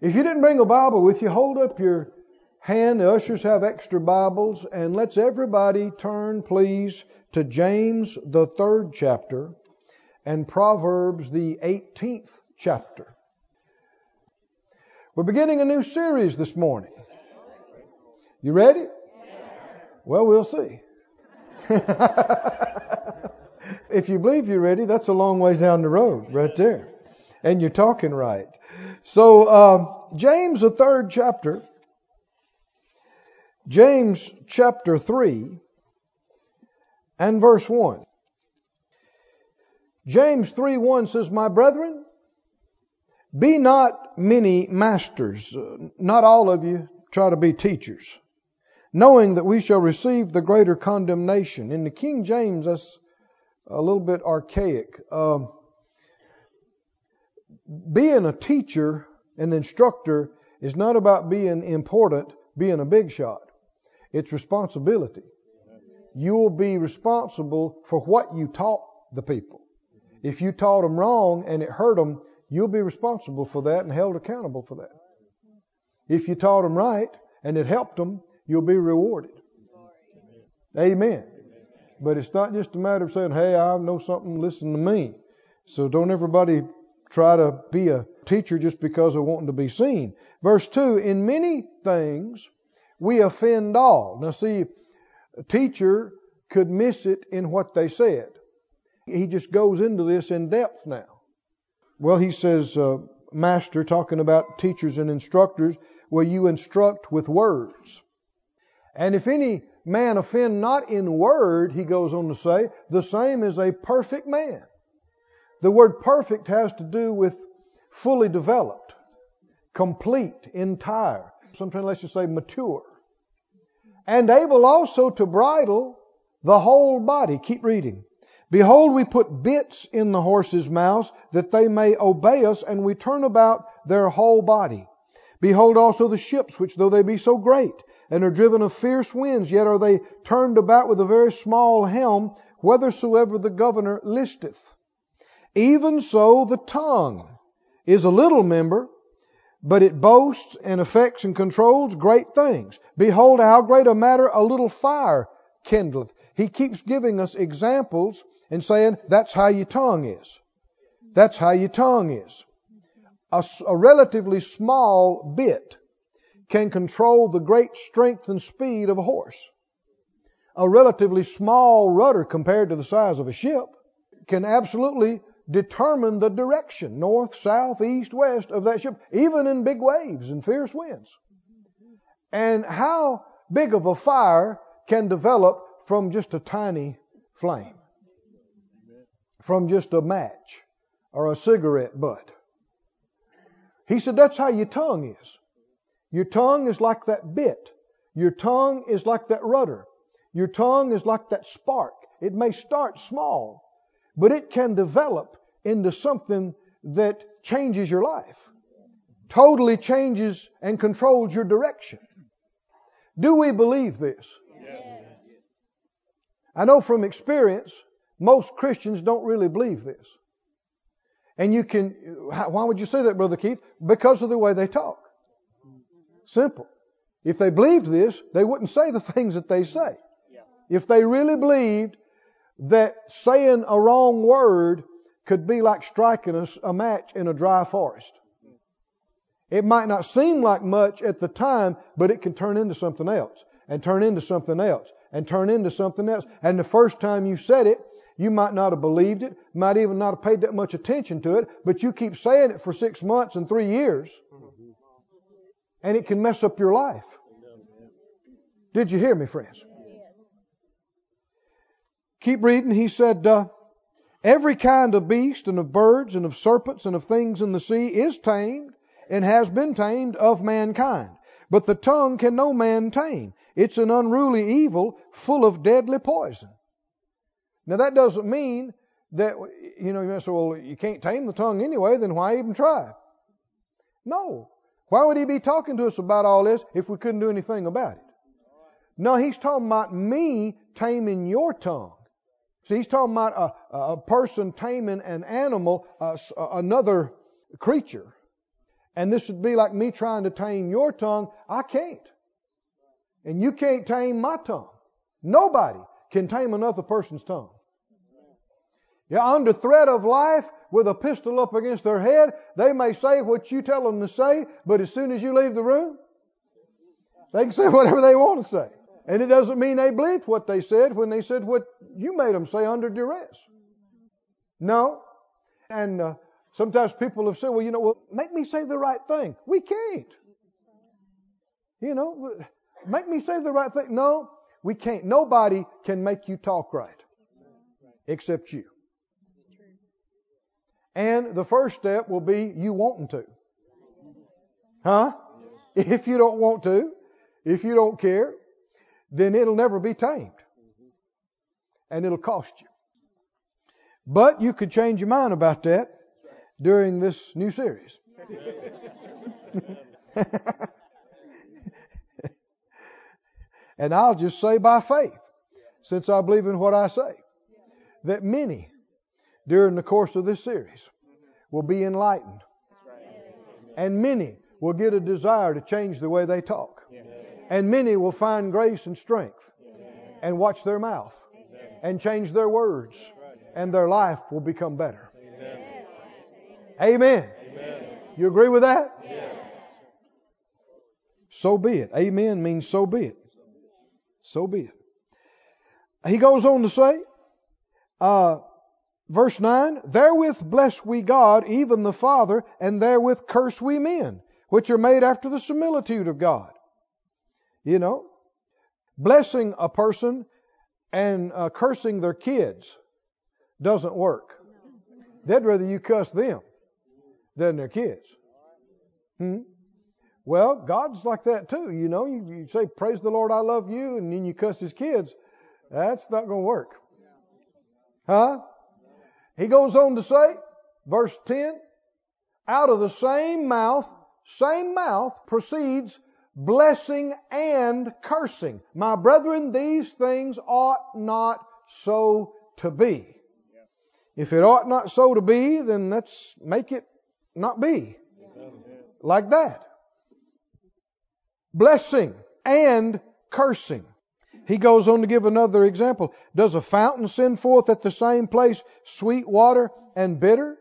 If you didn't bring a Bible with you, hold up your hand. The ushers have extra Bibles, and let's everybody turn, please, to James, the third chapter, and Proverbs, the 18th chapter. We're beginning a new series this morning. You ready? Well, we'll see. if you believe you're ready, that's a long ways down the road, right there. And you're talking right. So, uh, James, the third chapter, James chapter 3 and verse 1. James 3 1 says, My brethren, be not many masters. Not all of you try to be teachers, knowing that we shall receive the greater condemnation. In the King James, that's a little bit archaic. Um, being a teacher, an instructor, is not about being important, being a big shot. It's responsibility. You will be responsible for what you taught the people. If you taught them wrong and it hurt them, you'll be responsible for that and held accountable for that. If you taught them right and it helped them, you'll be rewarded. Amen. But it's not just a matter of saying, hey, I know something, listen to me. So don't everybody try to be a teacher just because of wanting to be seen. Verse 2 In many things we offend all. Now, see, a teacher could miss it in what they said. He just goes into this in depth now. Well, he says, uh, Master, talking about teachers and instructors, will you instruct with words? And if any man offend not in word, he goes on to say, the same is a perfect man. The word perfect has to do with fully developed, complete, entire. Sometimes let's just say mature. And able also to bridle the whole body. Keep reading. Behold, we put bits in the horses' mouths that they may obey us, and we turn about their whole body. Behold also the ships, which though they be so great, and are driven of fierce winds, yet are they turned about with a very small helm, whithersoever the governor listeth. Even so, the tongue is a little member, but it boasts and affects and controls great things. Behold, how great a matter a little fire kindleth. He keeps giving us examples and saying, that's how your tongue is. That's how your tongue is. A, a relatively small bit can control the great strength and speed of a horse. A relatively small rudder compared to the size of a ship can absolutely determine the direction, north, south, east, west of that ship, even in big waves and fierce winds. And how big of a fire can develop from just a tiny flame, from just a match or a cigarette butt. He said that's how your tongue is. Your tongue is like that bit. Your tongue is like that rudder. Your tongue is like that spark. It may start small, but it can develop into something that changes your life, totally changes and controls your direction. Do we believe this? Yes. I know from experience, most Christians don't really believe this. And you can, why would you say that, Brother Keith? Because of the way they talk. Simple. If they believed this, they wouldn't say the things that they say. If they really believed that saying a wrong word could be like striking a, a match in a dry forest. It might not seem like much at the time, but it can turn into something else, and turn into something else, and turn into something else. And the first time you said it, you might not have believed it, might even not have paid that much attention to it, but you keep saying it for six months and three years, and it can mess up your life. Did you hear me, friends? Keep reading. He said, uh, Every kind of beast and of birds and of serpents and of things in the sea is tamed and has been tamed of mankind. But the tongue can no man tame. It's an unruly evil full of deadly poison. Now that doesn't mean that, you know, you might say, well, you can't tame the tongue anyway, then why even try? No. Why would he be talking to us about all this if we couldn't do anything about it? No, he's talking about me taming your tongue. See, he's talking about a, a person taming an animal, uh, another creature. And this would be like me trying to tame your tongue. I can't. And you can't tame my tongue. Nobody can tame another person's tongue. Yeah, under threat of life, with a pistol up against their head, they may say what you tell them to say, but as soon as you leave the room, they can say whatever they want to say. And it doesn't mean they believed what they said when they said what you made them say under duress. No. And uh, sometimes people have said, well, you know, well, make me say the right thing. We can't. You know, make me say the right thing. No, we can't. Nobody can make you talk right except you. And the first step will be you wanting to. Huh? If you don't want to, if you don't care, then it'll never be tamed. And it'll cost you. But you could change your mind about that during this new series. and I'll just say by faith, since I believe in what I say, that many during the course of this series will be enlightened. And many will get a desire to change the way they talk. And many will find grace and strength and watch their mouth and change their words. And their life will become better. Amen. You agree with that? So be it. Amen means so be it. So be it. He goes on to say, uh, Verse 9, Therewith bless we God, even the Father, and therewith curse we men, which are made after the similitude of God. You know, blessing a person and uh, cursing their kids doesn't work. They'd rather you cuss them than their kids. Hmm? Well, God's like that too. You know, you, you say, Praise the Lord, I love you, and then you cuss his kids. That's not going to work. Huh? He goes on to say, verse 10, out of the same mouth, same mouth proceeds blessing and cursing. My brethren, these things ought not so to be. If it ought not so to be, then let's make it not be. Like that. Blessing and cursing. He goes on to give another example. Does a fountain send forth at the same place sweet water and bitter?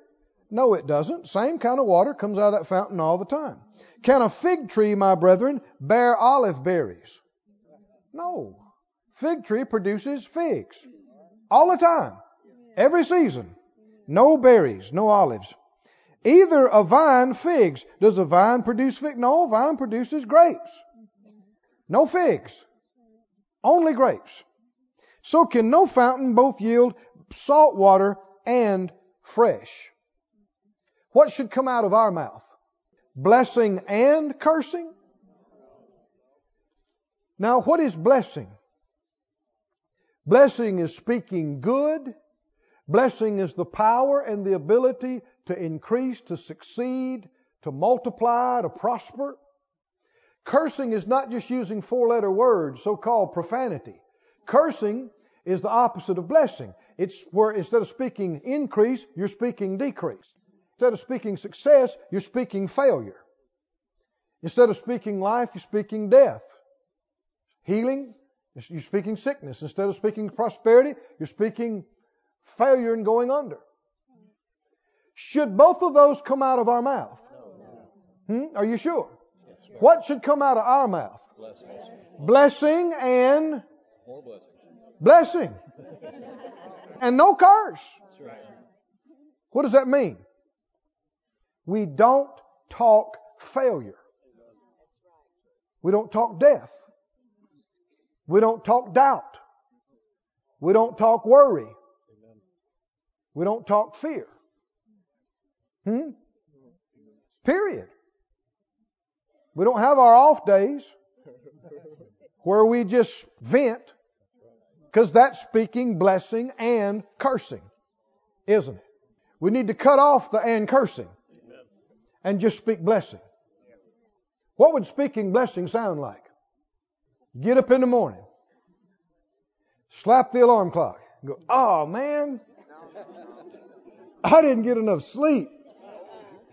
No, it doesn't. Same kind of water comes out of that fountain all the time. Can a fig tree, my brethren, bear olive berries? No. Fig tree produces figs all the time, every season. No berries, no olives. Either a vine figs. Does a vine produce figs? No, vine produces grapes. No figs. Only grapes. So can no fountain both yield salt water and fresh. What should come out of our mouth? Blessing and cursing? Now, what is blessing? Blessing is speaking good. Blessing is the power and the ability to increase, to succeed, to multiply, to prosper. Cursing is not just using four letter words, so called profanity. Cursing is the opposite of blessing. It's where instead of speaking increase, you're speaking decrease. Instead of speaking success, you're speaking failure. Instead of speaking life, you're speaking death. Healing, you're speaking sickness. Instead of speaking prosperity, you're speaking failure and going under. Should both of those come out of our mouth? Hmm? Are you sure? What should come out of our mouth? Blessing, and blessing. and no curse. What does that mean? We don't talk failure. We don't talk death. We don't talk doubt. We don't talk worry. We don't talk fear. Hmm? Period. We don't have our off days where we just vent because that's speaking blessing and cursing, isn't it? We need to cut off the and cursing and just speak blessing. What would speaking blessing sound like? Get up in the morning, slap the alarm clock, go, oh man, I didn't get enough sleep.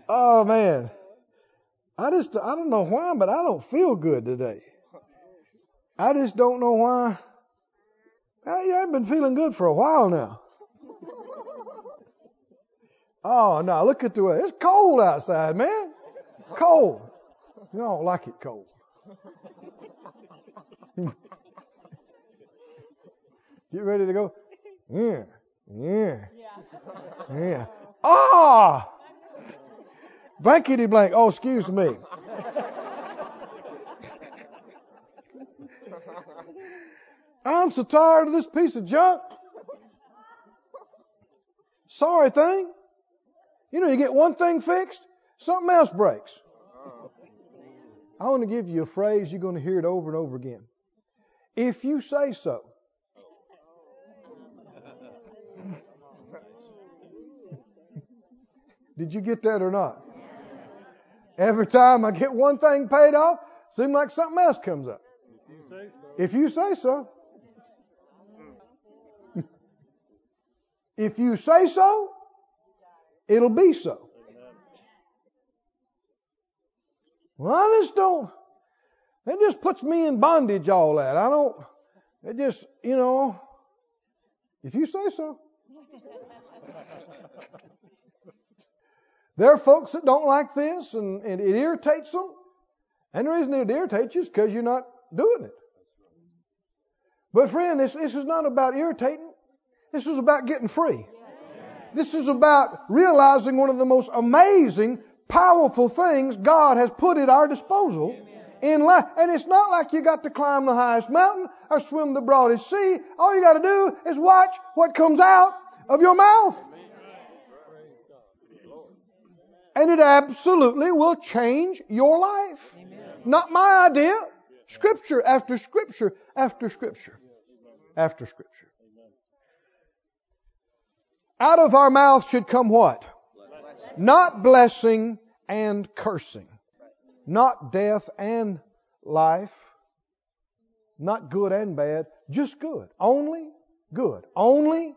Oh man, I just, I don't know why, but I don't feel good today. I just don't know why. I, I've been feeling good for a while now. Oh, no, look at the way. It's cold outside, man. Cold. You don't like it cold. Get ready to go. Yeah, yeah, yeah. Ah! Blankety blank. Oh, excuse me. I'm so tired of this piece of junk. Sorry thing. You know, you get one thing fixed, something else breaks. I want to give you a phrase, you're going to hear it over and over again. If you say so. Did you get that or not? Every time I get one thing paid off, seems like something else comes up. If you say so. if you say so, it'll be so. Well, I just don't. It just puts me in bondage, all that. I don't. It just, you know, if you say so. there are folks that don't like this and, and it irritates them. And the reason it irritates you is because you're not doing it. But friend, this, this is not about irritating. This is about getting free. This is about realizing one of the most amazing, powerful things God has put at our disposal in life. And it's not like you got to climb the highest mountain or swim the broadest sea. All you got to do is watch what comes out of your mouth. And it absolutely will change your life. Not my idea. Scripture after scripture after scripture after scripture. Out of our mouth should come what? Not blessing and cursing. Not death and life. Not good and bad. Just good. Only good. Only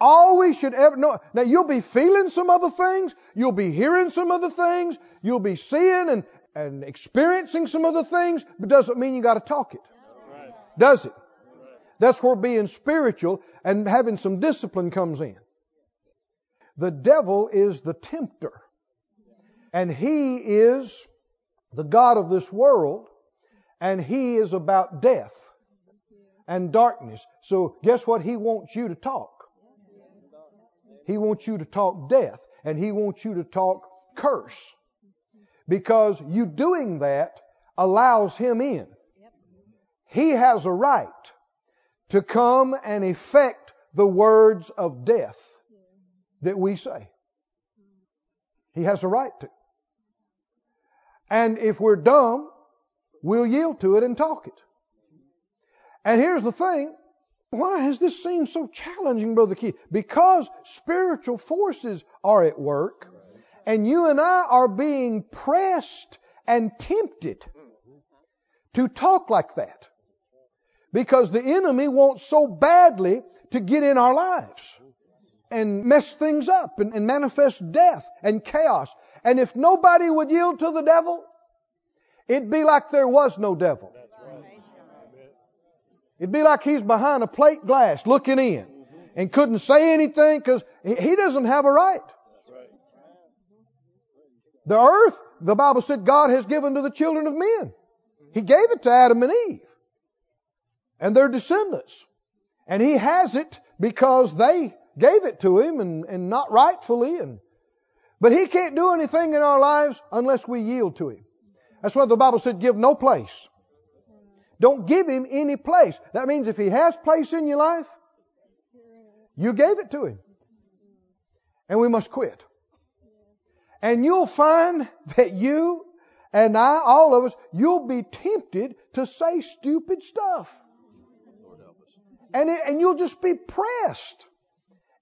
all we should ever know. Now you'll be feeling some other things. You'll be hearing some other things. You'll be seeing and, and experiencing some other things, but doesn't mean you got to talk it. Does it? That's where being spiritual and having some discipline comes in. The devil is the tempter. And he is the God of this world. And he is about death and darkness. So guess what? He wants you to talk. He wants you to talk death. And he wants you to talk curse. Because you doing that allows him in. He has a right to come and effect the words of death that we say. He has a right to. And if we're dumb, we'll yield to it and talk it. And here's the thing. Why has this seemed so challenging, Brother Keith? Because spiritual forces are at work, and you and I are being pressed and tempted to talk like that. Because the enemy wants so badly to get in our lives and mess things up and, and manifest death and chaos. And if nobody would yield to the devil, it'd be like there was no devil. It'd be like he's behind a plate glass looking in and couldn't say anything because he doesn't have a right. The earth, the Bible said God has given to the children of men. He gave it to Adam and Eve and their descendants. And he has it because they gave it to him and, and not rightfully and but he can't do anything in our lives unless we yield to him. That's why the Bible said give no place. Don't give him any place. That means if he has place in your life, you gave it to him. And we must quit. And you'll find that you and I, all of us, you'll be tempted to say stupid stuff. And, it, and you'll just be pressed.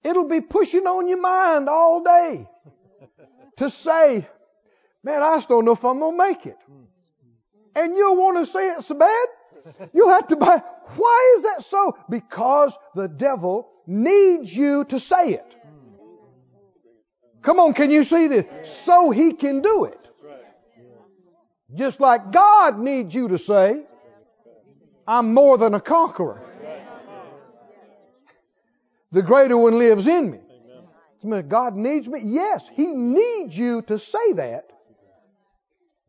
It'll be pushing on your mind all day to say, man, I just don't know if I'm going to make it. And you'll want to say it so bad, you'll have to buy. Why is that so? Because the devil needs you to say it. Come on, can you see this? So he can do it. Just like God needs you to say, I'm more than a conqueror. The greater one lives in me. God needs me? Yes, He needs you to say that,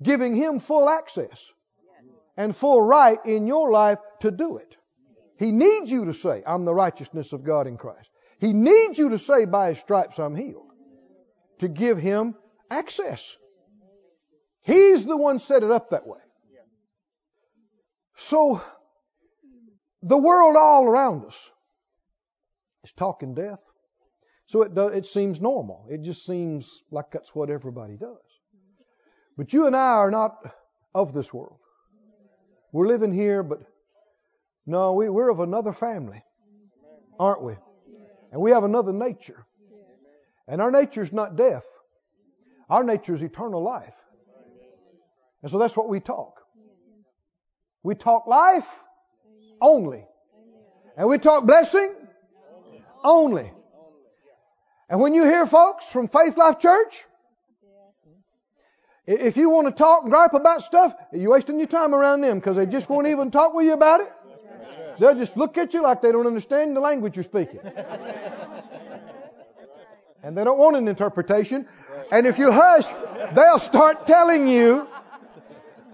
giving Him full access and full right in your life to do it. He needs you to say, I'm the righteousness of God in Christ. He needs you to say, by His stripes I'm healed, to give Him access. He's the one set it up that way. So, the world all around us is talking death. So it does, it seems normal. It just seems like that's what everybody does. But you and I are not of this world. We're living here, but no, we, we're of another family, aren't we? And we have another nature. And our nature is not death. Our nature is eternal life. And so that's what we talk. We talk life only. And we talk blessing only. And when you hear folks from Faith Life Church, if you want to talk and gripe about stuff, you're wasting your time around them because they just won't even talk with you about it. They'll just look at you like they don't understand the language you're speaking. And they don't want an interpretation. And if you hush, they'll start telling you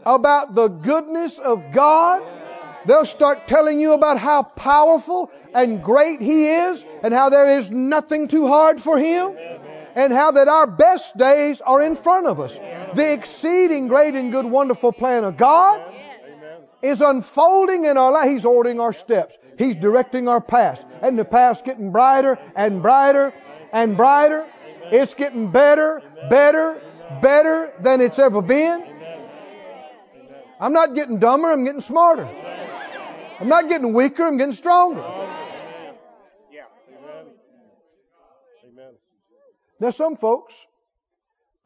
about the goodness of God. They'll start telling you about how powerful and great He is and how there is nothing too hard for Him and how that our best days are in front of us. The exceeding great and good wonderful plan of God is unfolding in our life. He's ordering our steps. He's directing our path. And the path's getting brighter and brighter and brighter. It's getting better, better, better than it's ever been. I'm not getting dumber, I'm getting smarter. I'm not getting weaker, I'm getting stronger. Now, some folks,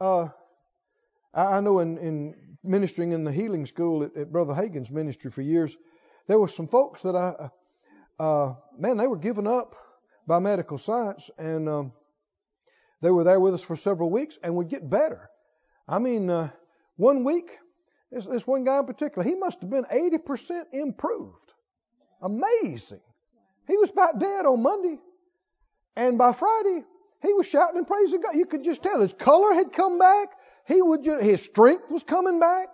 uh, I know in, in, ministering in the healing school at, at, Brother Hagin's ministry for years, there were some folks that I, uh, man, they were given up by medical science, and um, they were there with us for several weeks and would get better. I mean, uh, one week this, this one guy in particular, he must have been 80% improved. Amazing. He was about dead on Monday. And by Friday, he was shouting and praising God. You could just tell his color had come back. He would just, his strength was coming back.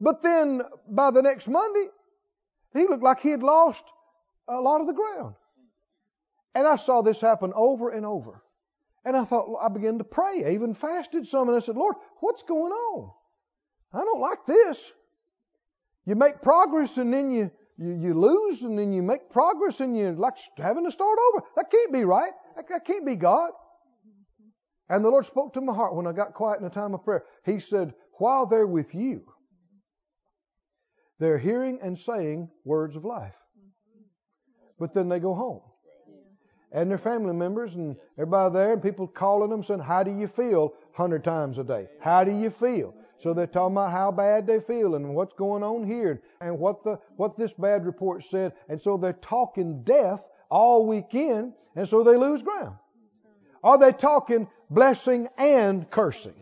But then by the next Monday, he looked like he had lost a lot of the ground. And I saw this happen over and over. And I thought, I began to pray. I even fasted some and I said, Lord, what's going on? I don't like this. You make progress and then you, you, you lose and then you make progress and you're like having to start over. That can't be right. That, that can't be God. And the Lord spoke to my heart when I got quiet in a time of prayer. He said, while they're with you, they're hearing and saying words of life. But then they go home. And their family members and everybody there and people calling them saying, How do you feel? hundred times a day. How do you feel? So they're talking about how bad they feel and what's going on here and what the what this bad report said. And so they're talking death all weekend, and so they lose ground. Are they talking blessing and cursing?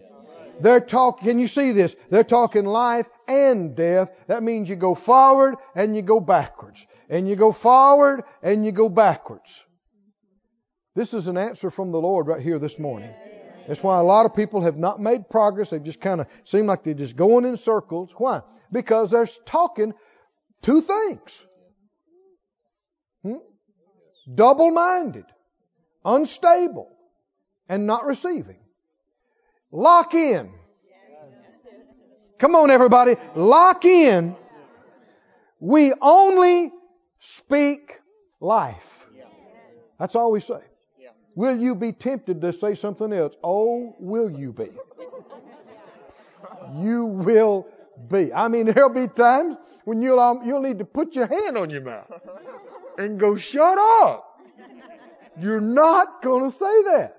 They're talking, can you see this? They're talking life and death. That means you go forward and you go backwards. And you go forward and you go backwards. This is an answer from the Lord right here this morning. That's why a lot of people have not made progress. They just kind of seem like they're just going in circles. Why? Because they're talking two things. Hmm? Double minded, unstable, and not receiving. Lock in. Come on, everybody. Lock in. We only speak life. That's all we say. Will you be tempted to say something else? Oh, will you be? You will be. I mean, there'll be times when you'll, um, you'll need to put your hand on your mouth and go, shut up. You're not going to say that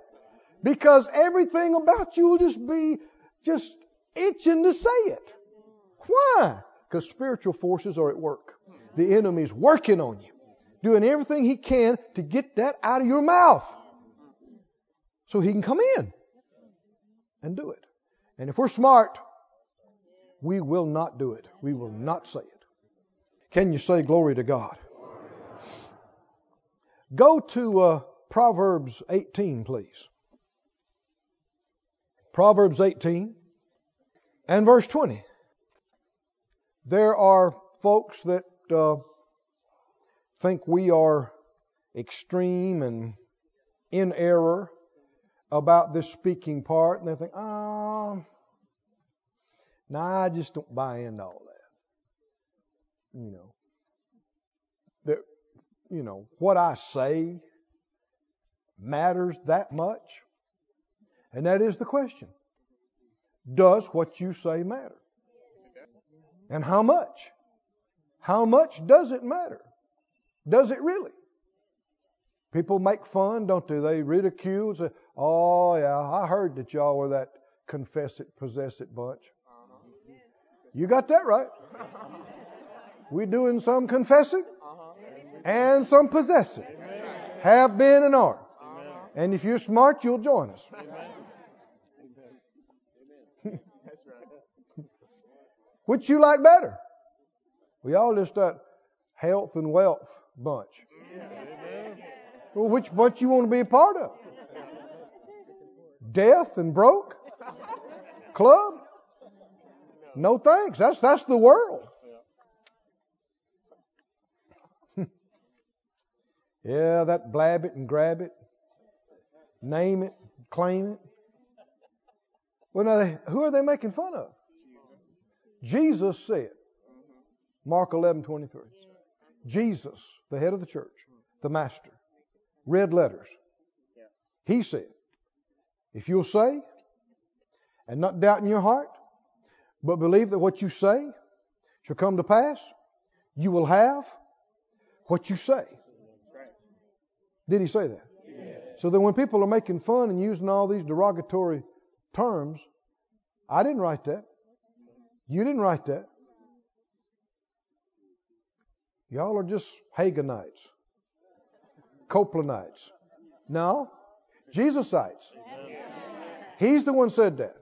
because everything about you will just be just itching to say it. Why? Because spiritual forces are at work. The enemy's working on you, doing everything he can to get that out of your mouth so he can come in and do it. And if we're smart, We will not do it. We will not say it. Can you say glory to God? Go to uh, Proverbs 18, please. Proverbs 18 and verse 20. There are folks that uh, think we are extreme and in error about this speaking part, and they think, oh, nah, I just don't buy into all that. You know, that, you know, what I say matters that much? And that is the question. Does what you say matter? And how much? How much does it matter? Does it really? People make fun, don't they? They ridicule, say, oh, yeah, I heard that y'all were that confess it, possess it bunch. You got that right. We doing some confessing and some possessing. Have been and are. And if you're smart, you'll join us. Which you like better? We all just that health and wealth bunch. Well, which bunch you want to be a part of? Death and broke? Club? No thanks. That's that's the world. yeah, that blab it and grab it. Name it, claim it. Well, now, they, who are they making fun of? Jesus said, Mark 11, 23. Jesus, the head of the church, the master, red letters. He said, if you'll say and not doubt in your heart, but believe that what you say shall come to pass, you will have what you say. Did he say that? So that when people are making fun and using all these derogatory terms, I didn't write that. You didn't write that. Y'all are just Haginites, Copelandites. No, Jesusites. He's the one said that.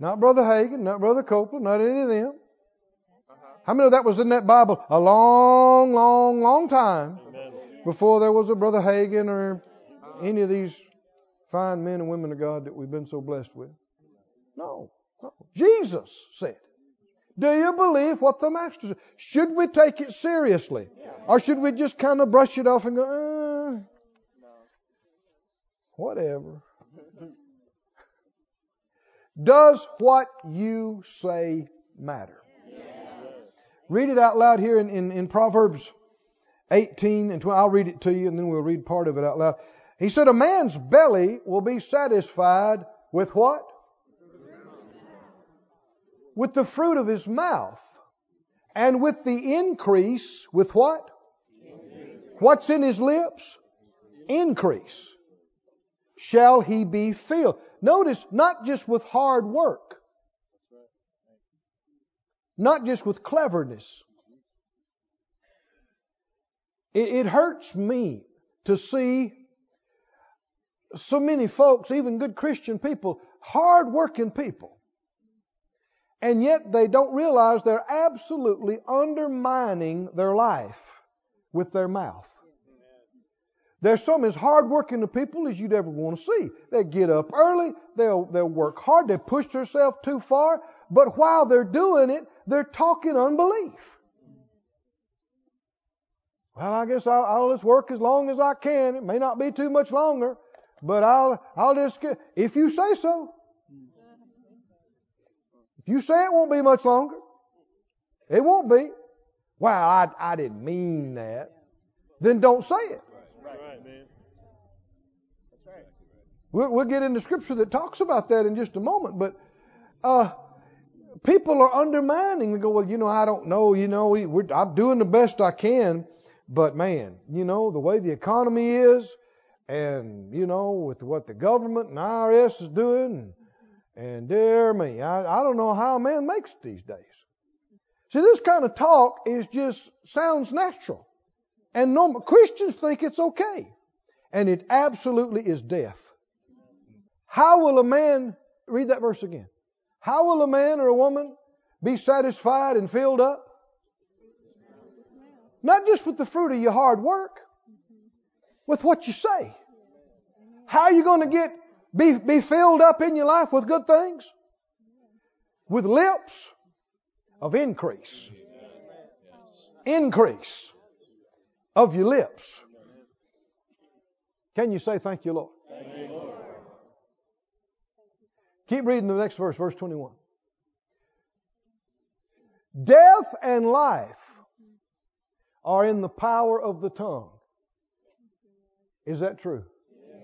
Not Brother Hagin, not Brother Copeland, not any of them. How many of that was in that Bible a long, long, long time before there was a Brother Hagin or any of these fine men and women of God that we've been so blessed with? No. no. Jesus said. Do you believe what the Master said? Should we take it seriously? Or should we just kind of brush it off and go, uh, whatever? Does what you say matter? Read it out loud here in, in, in Proverbs 18 and 20. I'll read it to you and then we'll read part of it out loud. He said, A man's belly will be satisfied with what? With the fruit of his mouth. And with the increase, with what? What's in his lips? Increase. Shall he be filled. Notice, not just with hard work, not just with cleverness. It, it hurts me to see so many folks, even good Christian people, hard working people, and yet they don't realize they're absolutely undermining their life with their mouth. There's some as hardworking people as you'd ever want to see. They get up early, they'll, they'll work hard, they push themselves too far, but while they're doing it, they're talking unbelief. Well, I guess I'll, I'll just work as long as I can. It may not be too much longer, but I'll, I'll just get, if you say so. If you say it won't be much longer, it won't be. Wow, I, I didn't mean that. Then don't say it. We'll, we'll get into scripture that talks about that in just a moment, but uh, people are undermining. They go, well, you know, I don't know. You know, I'm doing the best I can, but man, you know, the way the economy is, and you know, with what the government and IRS is doing, and, and dear me, I, I don't know how a man makes it these days. See, this kind of talk is just sounds natural, and normal Christians think it's okay, and it absolutely is death. How will a man, read that verse again. How will a man or a woman be satisfied and filled up? Not just with the fruit of your hard work, with what you say. How are you going to get be, be filled up in your life with good things? With lips of increase. Increase of your lips. Can you say thank you, Lord? Thank you, Lord. Keep reading the next verse, verse 21. Death and life are in the power of the tongue. Is that true? Yes.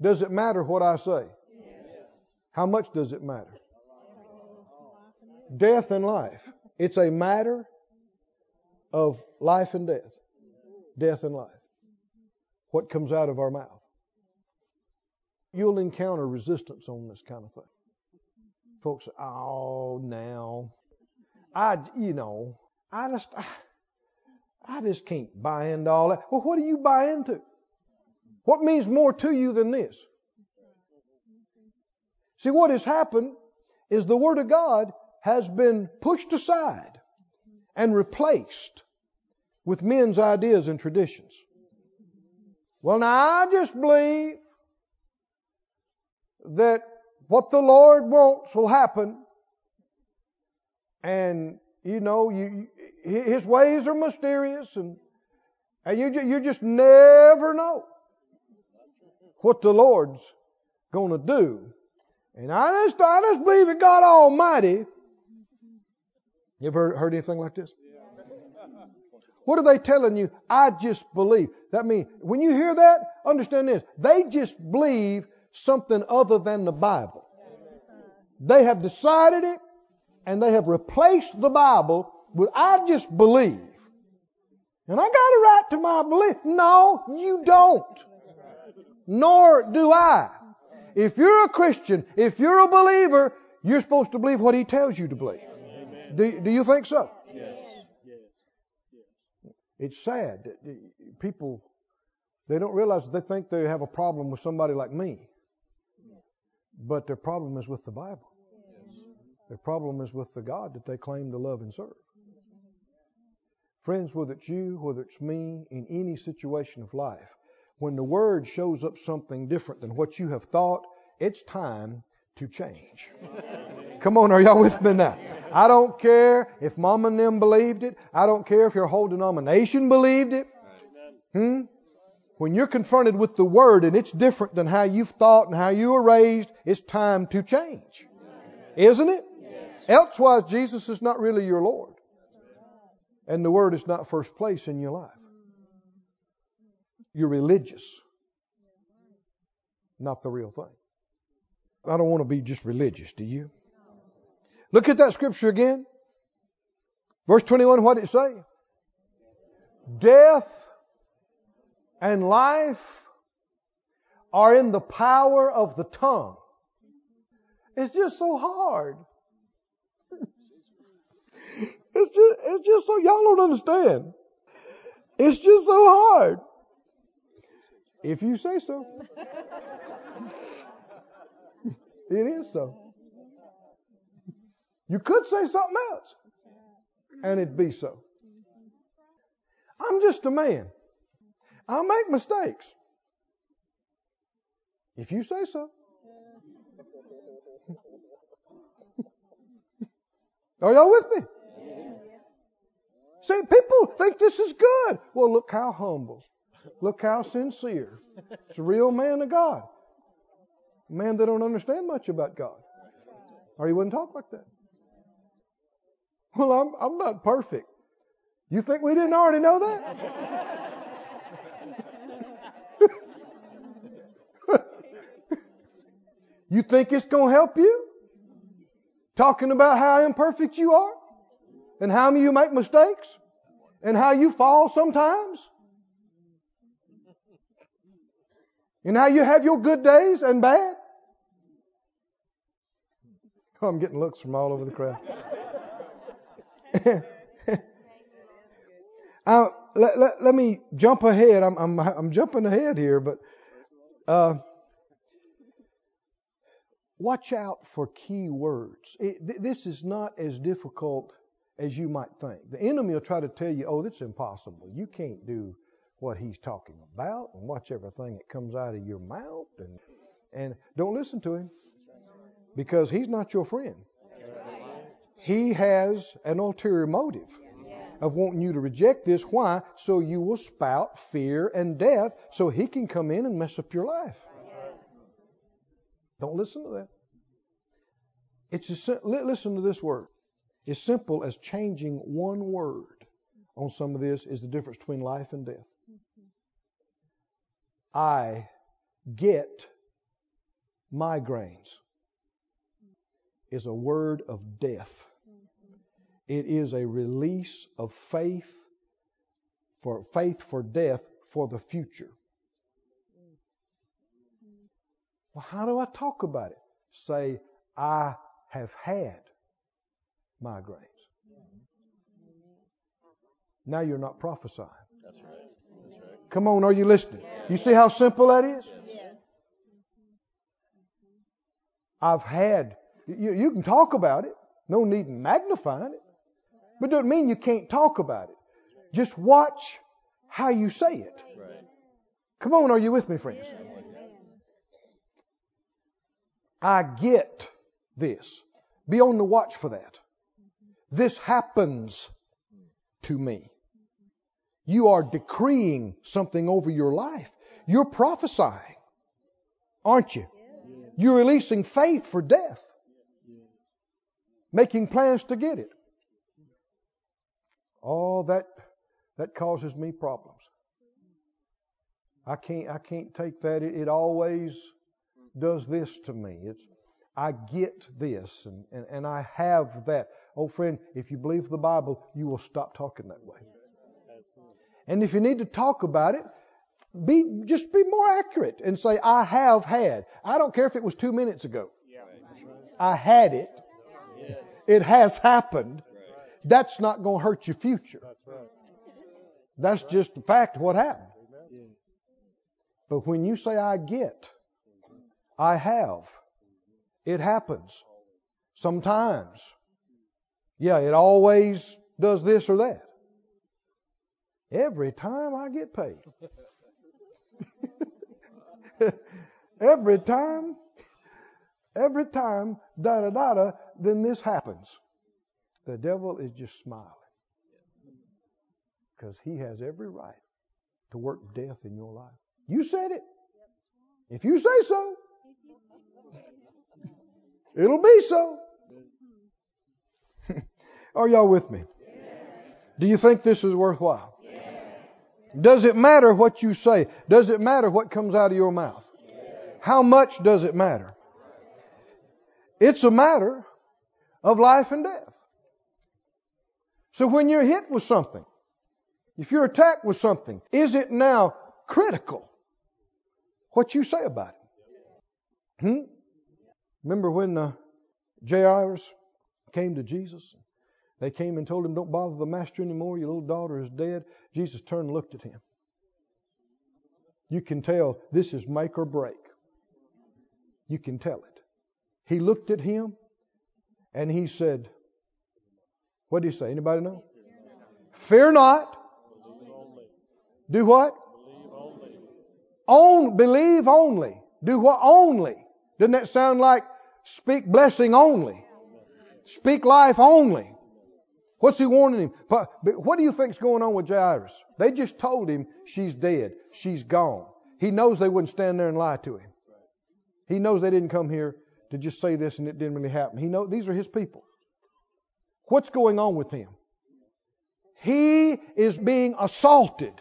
Does it matter what I say? Yes. How much does it matter? Death and life. It's a matter of life and death. Death and life. What comes out of our mouth. You'll encounter resistance on this kind of thing. Folks, oh, now. I, you know, I just, I, I just can't buy into all that. Well, what do you buy into? What means more to you than this? See, what has happened is the Word of God has been pushed aside and replaced with men's ideas and traditions. Well, now I just believe that what the Lord wants will happen. And, you know, you, his ways are mysterious and, and you, you just never know what the Lord's going to do. And I just, I just believe in God Almighty. You ever heard anything like this? What are they telling you? I just believe. That means when you hear that, understand this. They just believe something other than the Bible. They have decided it and they have replaced the Bible with I just believe. And I got a right to my belief. No, you don't. Nor do I. If you're a Christian, if you're a believer, you're supposed to believe what he tells you to believe. Do, do you think so? It's sad that people, they don't realize they think they have a problem with somebody like me. But their problem is with the Bible. Their problem is with the God that they claim to love and serve. Friends, whether it's you, whether it's me, in any situation of life, when the Word shows up something different than what you have thought, it's time to change. Come on, are y'all with me now? I don't care if mom and them believed it. I don't care if your whole denomination believed it. Hmm? When you're confronted with the Word and it's different than how you've thought and how you were raised, it's time to change. Isn't it? Elsewise, Jesus is not really your Lord and the Word is not first place in your life. You're religious, not the real thing. I don't want to be just religious, do you? Look at that scripture again. Verse 21, what did it say? Death and life are in the power of the tongue. It's just so hard. It's just, it's just so y'all don't understand. It's just so hard. If you say so. it is so. You could say something else, and it'd be so. I'm just a man. I'll make mistakes. If you say so. Are y'all with me? See, people think this is good. Well, look how humble. Look how sincere. It's a real man of God. A man that don't understand much about God. Or he wouldn't talk like that. Well, I'm, I'm not perfect. You think we didn't already know that? you think it's going to help you? Talking about how imperfect you are? and how you make mistakes and how you fall sometimes and how you have your good days and bad. Oh, I'm getting looks from all over the crowd. uh, let, let, let, me jump ahead. I'm, I'm, I'm jumping ahead here, but uh, watch out for key words. It, th- this is not as difficult as you might think. The enemy will try to tell you, oh, that's impossible. You can't do what he's talking about and watch everything that comes out of your mouth and and don't listen to him because he's not your friend. He has an ulterior motive of wanting you to reject this. Why? So you will spout fear and death so he can come in and mess up your life. Don't listen to that. It's just, listen to this word. As simple as changing one word on some of this is the difference between life and death. I get migraines is a word of death. It is a release of faith for faith for death for the future. Well, how do I talk about it? Say, I have had migraines. Now you're not prophesying. That's right. That's right. Come on, are you listening? You see how simple that is? I've had. You, you can talk about it. No need in magnifying it. But it doesn't mean you can't talk about it. Just watch how you say it. Come on, are you with me, friends? I get this. Be on the watch for that. This happens to me. You are decreeing something over your life. You're prophesying, aren't you? You're releasing faith for death, making plans to get it. All that that causes me problems. I can't I can't take that. It, it always does this to me. It's I get this and, and, and I have that. Oh friend, if you believe the Bible, you will stop talking that way. And if you need to talk about it, be just be more accurate and say, I have had. I don't care if it was two minutes ago. I had it. It has happened. That's not going to hurt your future. That's just the fact of what happened. But when you say I get, I have, it happens. Sometimes. Yeah, it always does this or that. Every time I get paid. every time, every time, da da da da, then this happens. The devil is just smiling. Because he has every right to work death in your life. You said it. If you say so, it'll be so. Are y'all with me? Do you think this is worthwhile? Does it matter what you say? Does it matter what comes out of your mouth? How much does it matter? It's a matter of life and death. So when you're hit with something, if you're attacked with something, is it now critical what you say about it? Hmm? Remember when uh, Jairus came to Jesus? They came and told him, Don't bother the master anymore. Your little daughter is dead. Jesus turned and looked at him. You can tell this is make or break. You can tell it. He looked at him and he said, What did he say? Anybody know? Fear not. Do what? On, believe only. Do what only? Doesn't that sound like speak blessing only? Speak life only. What's he warning him? But, but what do you think's going on with Jairus? They just told him she's dead. She's gone. He knows they wouldn't stand there and lie to him. He knows they didn't come here to just say this and it didn't really happen. He knows these are his people. What's going on with him? He is being assaulted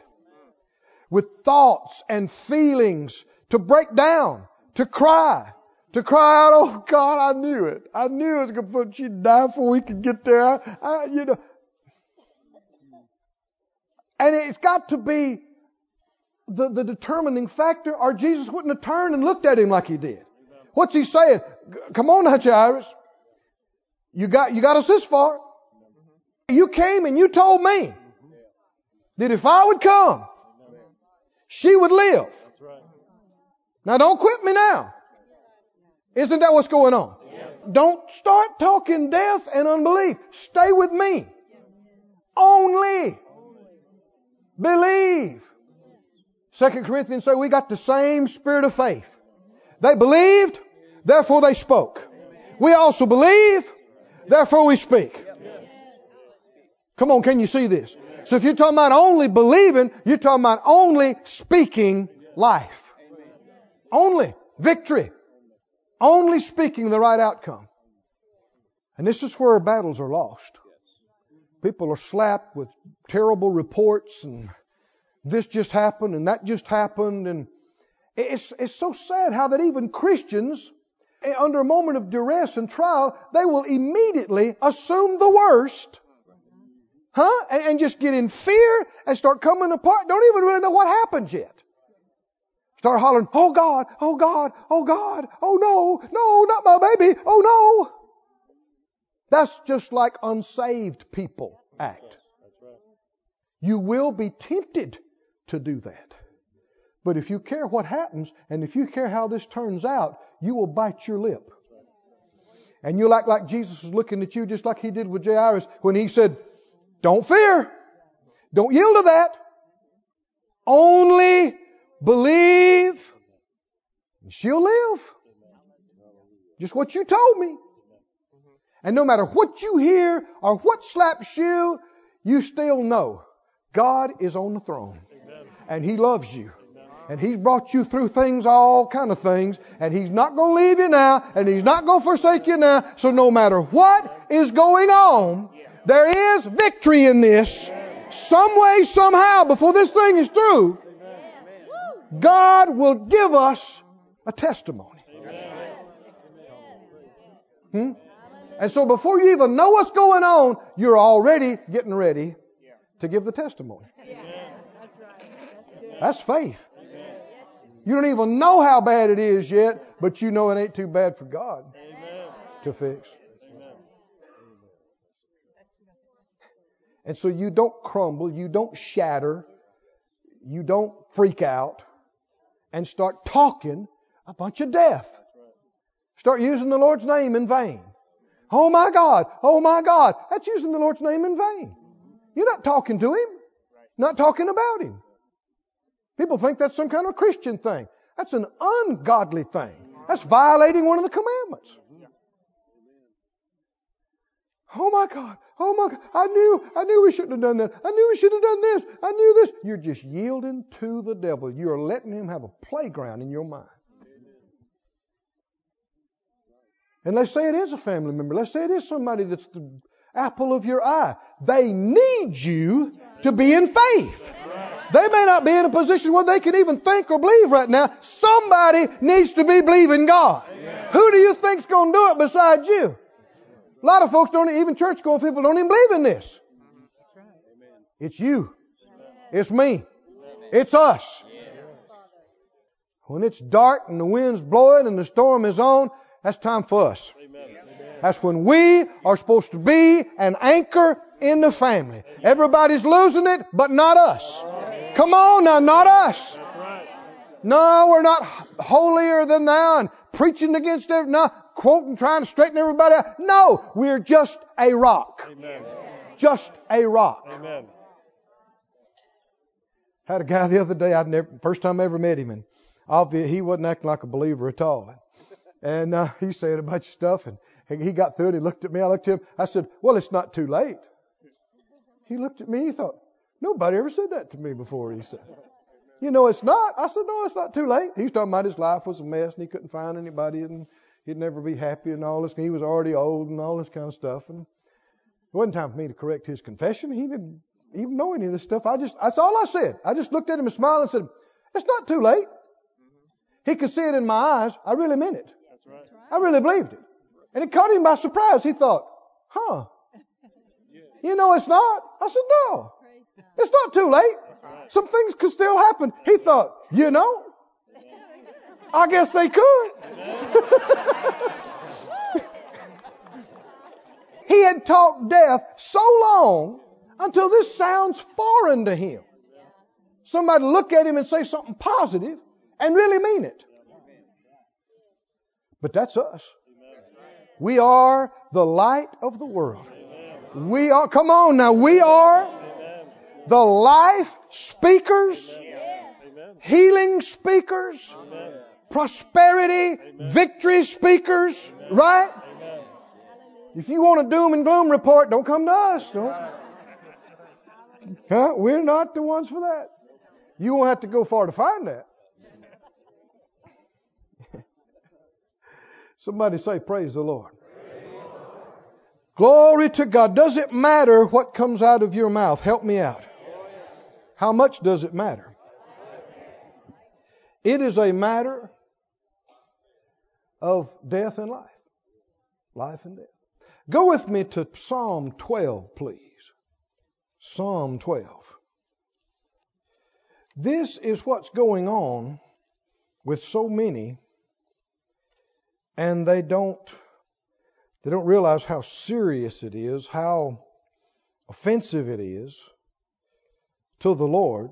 with thoughts and feelings to break down, to cry, to cry out, "Oh God, I knew it! I knew it was going to put you die before we could get there." I, I, you know, and it's got to be the, the determining factor, or Jesus wouldn't have turned and looked at him like he did. What's he saying? Come on now, Jairus. You got you got us this far. You came and you told me that if I would come, she would live. Now don't quit me now. Isn't that what's going on? Don't start talking death and unbelief. Stay with me. Only believe. Second Corinthians say we got the same spirit of faith. They believed, therefore they spoke. We also believe, therefore we speak. Come on, can you see this? So if you're talking about only believing, you're talking about only speaking life. Only victory. Only speaking the right outcome. And this is where battles are lost. People are slapped with terrible reports and this just happened and that just happened and it's, it's so sad how that even Christians, under a moment of duress and trial, they will immediately assume the worst. Huh? And, and just get in fear and start coming apart. Don't even really know what happens yet. Start hollering, oh God, oh God, oh God, oh no, no, not my baby, oh no. That's just like unsaved people act. You will be tempted to do that. But if you care what happens and if you care how this turns out, you will bite your lip. And you'll act like Jesus is looking at you just like he did with Jairus when he said, Don't fear. Don't yield to that. Only believe. And she'll live. Just what you told me. And no matter what you hear or what slaps you, you still know God is on the throne. And He loves you. And He's brought you through things, all kind of things. And He's not going to leave you now. And He's not going to forsake you now. So no matter what is going on, there is victory in this. Some way, somehow, before this thing is through, God will give us a testimony. Hmm? And so before you even know what's going on, you're already getting ready to give the testimony. That's faith. You don't even know how bad it is yet, but you know it ain't too bad for God to fix. And so you don't crumble, you don't shatter, you don't freak out and start talking a bunch of death. Start using the Lord's name in vain. Oh my God, oh my God. That's using the Lord's name in vain. You're not talking to Him, not talking about Him. People think that's some kind of a Christian thing. That's an ungodly thing. That's violating one of the commandments. Oh my God. Oh my God. I knew, I knew we shouldn't have done that. I knew we should have done this. I knew this. You're just yielding to the devil. You're letting him have a playground in your mind. And let's say it is a family member. Let's say it is somebody that's the apple of your eye. They need you to be in faith. They may not be in a position where they can even think or believe right now. Somebody needs to be believing God. Who do you think's going to do it besides you? A lot of folks don't even church going people don't even believe in this. It's you. It's me. It's us. When it's dark and the wind's blowing and the storm is on, that's time for us. That's when we are supposed to be an anchor in the family. Everybody's losing it, but not us. Come on now, not us. No, we're not holier than thou and preaching against it. No, quoting, trying to straighten everybody out. No, we're just a rock. Amen. Just a rock. Amen. Had a guy the other day, I'd never, first time I ever met him, and obviously he wasn't acting like a believer at all. And uh, he said a bunch of stuff, and he got through it. He looked at me. I looked at him. I said, "Well, it's not too late." He looked at me. He thought, "Nobody ever said that to me before." He said, "You know, it's not." I said, "No, it's not too late." He was talking about his life was a mess, and he couldn't find anybody, and he'd never be happy, and all this. And he was already old, and all this kind of stuff. And it wasn't time for me to correct his confession. He didn't even know any of this stuff. I just, that's all I said. I just looked at him and smiled and said, "It's not too late." He could see it in my eyes. I really meant it. I really believed it. And it caught him by surprise. He thought, huh, you know it's not. I said, no, it's not too late. Some things could still happen. He thought, you know, I guess they could. he had talked death so long until this sounds foreign to him. Somebody look at him and say something positive and really mean it. But that's us. We are the light of the world. We are, come on now, we are the life speakers, healing speakers, prosperity, victory speakers, right? If you want a doom and gloom report, don't come to us. Don't. Huh? We're not the ones for that. You won't have to go far to find that. Somebody say, Praise the Lord. Glory to God. Does it matter what comes out of your mouth? Help me out. How much does it matter? It is a matter of death and life. Life and death. Go with me to Psalm 12, please. Psalm 12. This is what's going on with so many, and they don't they don't realize how serious it is, how offensive it is to the Lord.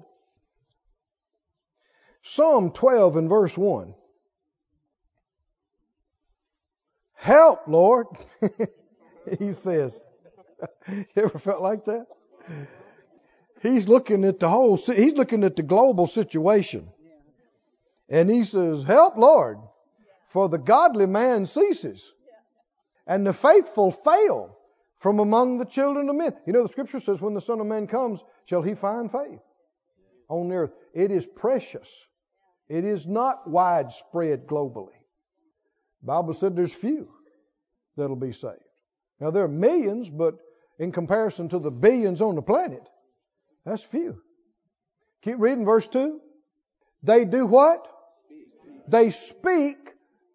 Psalm 12 and verse 1. Help, Lord. he says. you ever felt like that? He's looking at the whole, he's looking at the global situation. And he says, Help, Lord, for the godly man ceases, and the faithful fail from among the children of men. You know, the scripture says, When the Son of Man comes, shall he find faith on the earth? It is precious. It is not widespread globally. The Bible said there's few that'll be saved. Now, there are millions, but in comparison to the billions on the planet, that's few. Keep reading verse 2. They do what? They speak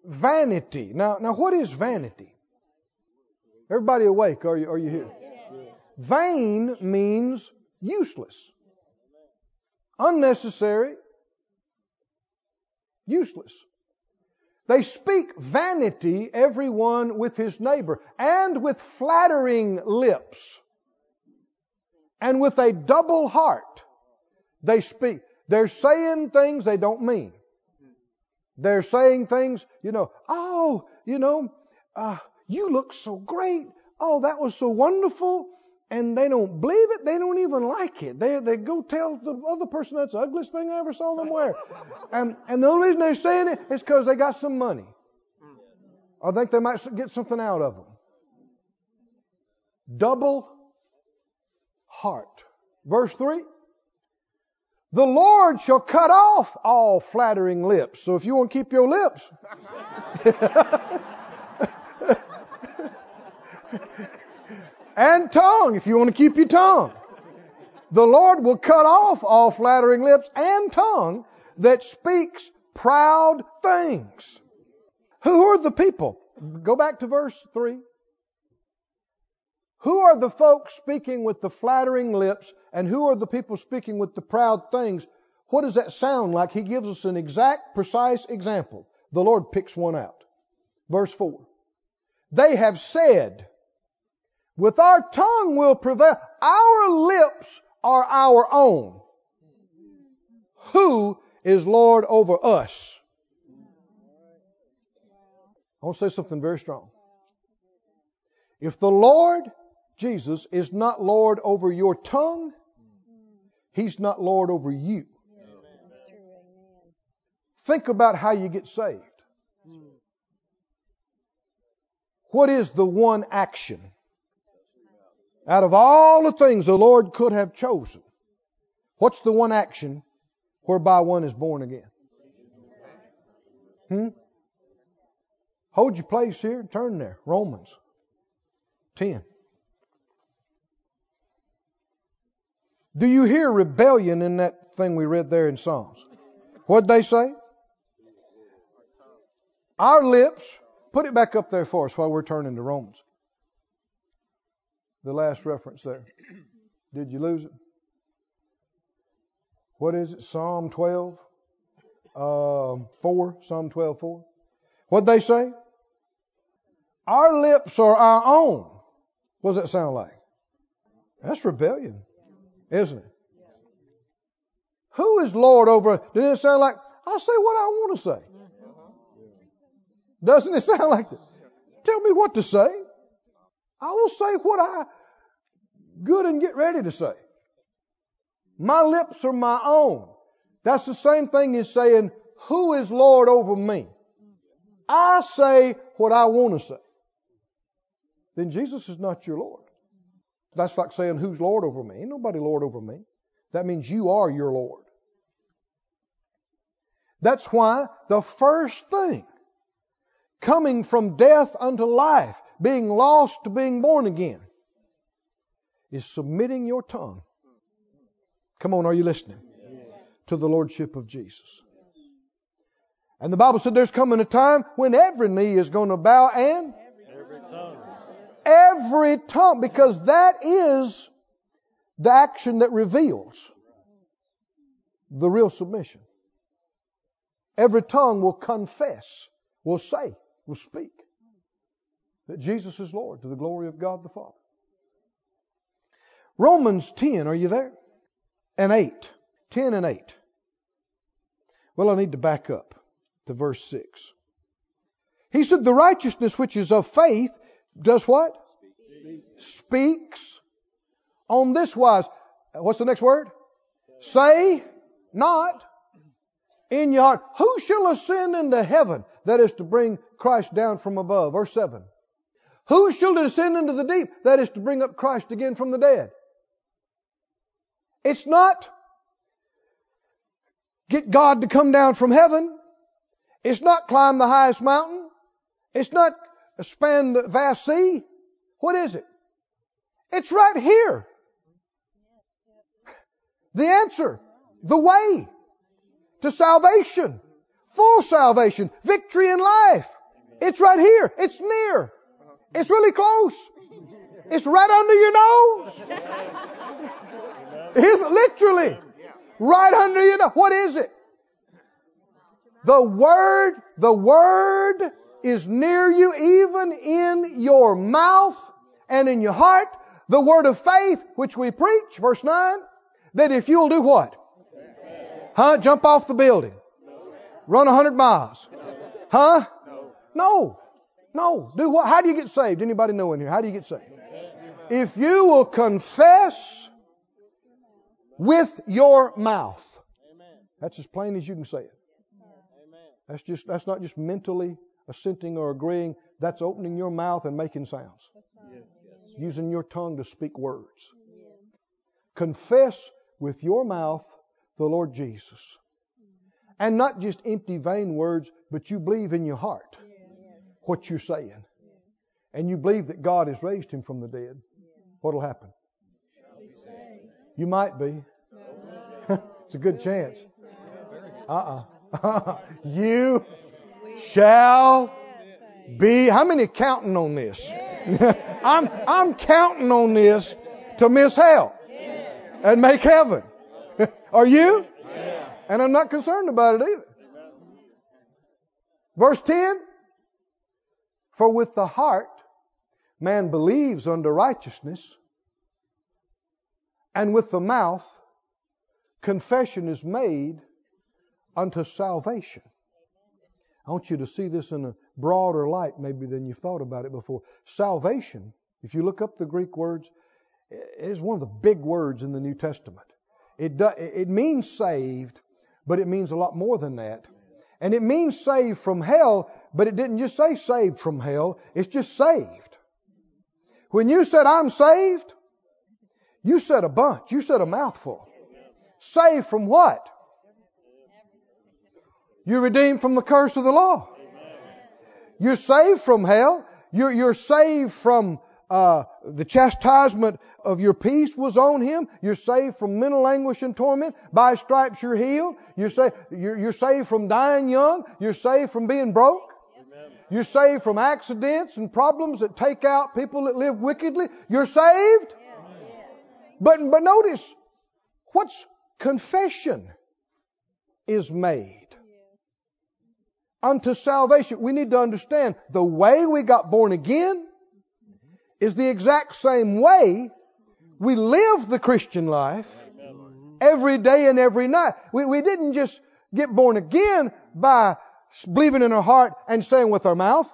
vanity. Now, now what is vanity? Everybody awake? Are you, are you here? Vain means useless, unnecessary, useless. They speak vanity, everyone with his neighbor, and with flattering lips, and with a double heart. They speak. They're saying things they don't mean. They're saying things, you know, oh, you know, uh, you look so great. Oh, that was so wonderful and they don't believe it. They don't even like it. They they go tell the other person that's the ugliest thing I ever saw them wear. And and the only reason they're saying it is because they got some money. I think they might get something out of them. Double heart. Verse 3. The Lord shall cut off all flattering lips. So if you want to keep your lips, and tongue, if you want to keep your tongue. The Lord will cut off all flattering lips and tongue that speaks proud things. Who are the people? Go back to verse 3. Who are the folks speaking with the flattering lips and who are the people speaking with the proud things? What does that sound like? He gives us an exact, precise example. The Lord picks one out. Verse 4. They have said, with our tongue we'll prevail. Our lips are our own. Who is Lord over us? I want to say something very strong. If the Lord Jesus is not Lord over your tongue, He's not Lord over you. Think about how you get saved. What is the one action? Out of all the things the Lord could have chosen, what's the one action whereby one is born again? Hmm? Hold your place here. Turn there. Romans 10. Do you hear rebellion in that thing we read there in Psalms? What'd they say? Our lips, put it back up there for us while we're turning to Romans the last reference there? Did you lose it? What is it? Psalm 12, uh, 4. Psalm 12, 4. What'd they say? Our lips are our own. What does that sound like? That's rebellion, isn't it? Who is Lord over? Does it sound like I say what I want to say? Doesn't it sound like that? Tell me what to say. I will say what I good and get ready to say. My lips are my own. That's the same thing as saying, Who is Lord over me? I say what I want to say. Then Jesus is not your Lord. That's like saying, Who's Lord over me? Ain't nobody Lord over me. That means you are your Lord. That's why the first thing coming from death unto life, being lost to being born again, is submitting your tongue. Come on, are you listening? To the Lordship of Jesus. And the Bible said there's coming a time when every knee is going to bow and every tongue. Every tongue, because that is the action that reveals the real submission. Every tongue will confess, will say, will speak that Jesus is Lord to the glory of God the Father. Romans 10, are you there? And 8. 10 and 8. Well, I need to back up to verse 6. He said, The righteousness which is of faith does what? Speaks, Speaks on this wise. What's the next word? Say not in your heart. Who shall ascend into heaven? That is to bring Christ down from above. Verse 7. Who shall descend into the deep? That is to bring up Christ again from the dead. It's not get God to come down from heaven. It's not climb the highest mountain. It's not span the vast sea. What is it? It's right here. The answer, the way to salvation, full salvation, victory in life. It's right here. It's near. It's really close. It's right under your nose. It's literally right under nose. What is it? The Word, the Word is near you even in your mouth and in your heart. The Word of faith, which we preach, verse 9, that if you'll do what? Huh? Jump off the building. Run a hundred miles. Huh? No. No. Do what? How do you get saved? Anybody know in here? How do you get saved? If you will confess with your mouth. That's as plain as you can say it. That's just that's not just mentally assenting or agreeing. That's opening your mouth and making sounds. Using your tongue to speak words. Confess with your mouth the Lord Jesus. And not just empty, vain words, but you believe in your heart what you're saying. And you believe that God has raised him from the dead. What'll happen? You might be. it's a good chance. Uh uh you shall be. How many counting on this? I'm, I'm counting on this to miss hell and make heaven. Are you? And I'm not concerned about it either. Verse 10 For with the heart man believes unto righteousness, and with the mouth confession is made unto salvation. I want you to see this in a broader light, maybe than you've thought about it before. Salvation, if you look up the Greek words, is one of the big words in the New Testament. It, do, it means saved, but it means a lot more than that. And it means saved from hell, but it didn't just say saved from hell, it's just saved. When you said, I'm saved, you said a bunch, you said a mouthful. Saved from what? You're redeemed from the curse of the law. You're saved from hell. You're, you're saved from uh, the chastisement of your peace was on him. You're saved from mental anguish and torment. By stripes you're healed. You're, saved, you're, you're saved from dying young. You're saved from being broke. You're saved from accidents and problems that take out people that live wickedly. You're saved. But, but notice, what's confession is made unto salvation. We need to understand the way we got born again is the exact same way we live the Christian life every day and every night. We, we didn't just get born again by believing in our heart and saying with our mouth.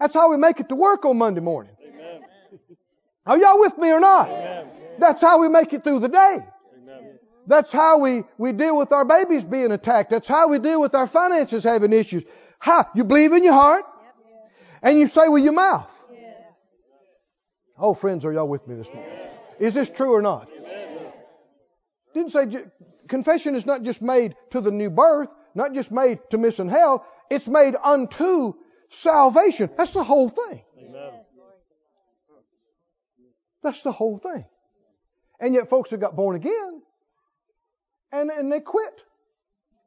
That's how we make it to work on Monday morning. Amen. Are y'all with me or not? Amen. That's how we make it through the day. Amen. That's how we, we deal with our babies being attacked. That's how we deal with our finances having issues. How? You believe in your heart and you say with your mouth. Oh, friends, are y'all with me this morning? Is this true or not? Didn't say confession is not just made to the new birth, not just made to missing hell. It's made unto salvation. That's the whole thing. Amen. That's the whole thing. And yet folks have got born again and, and they quit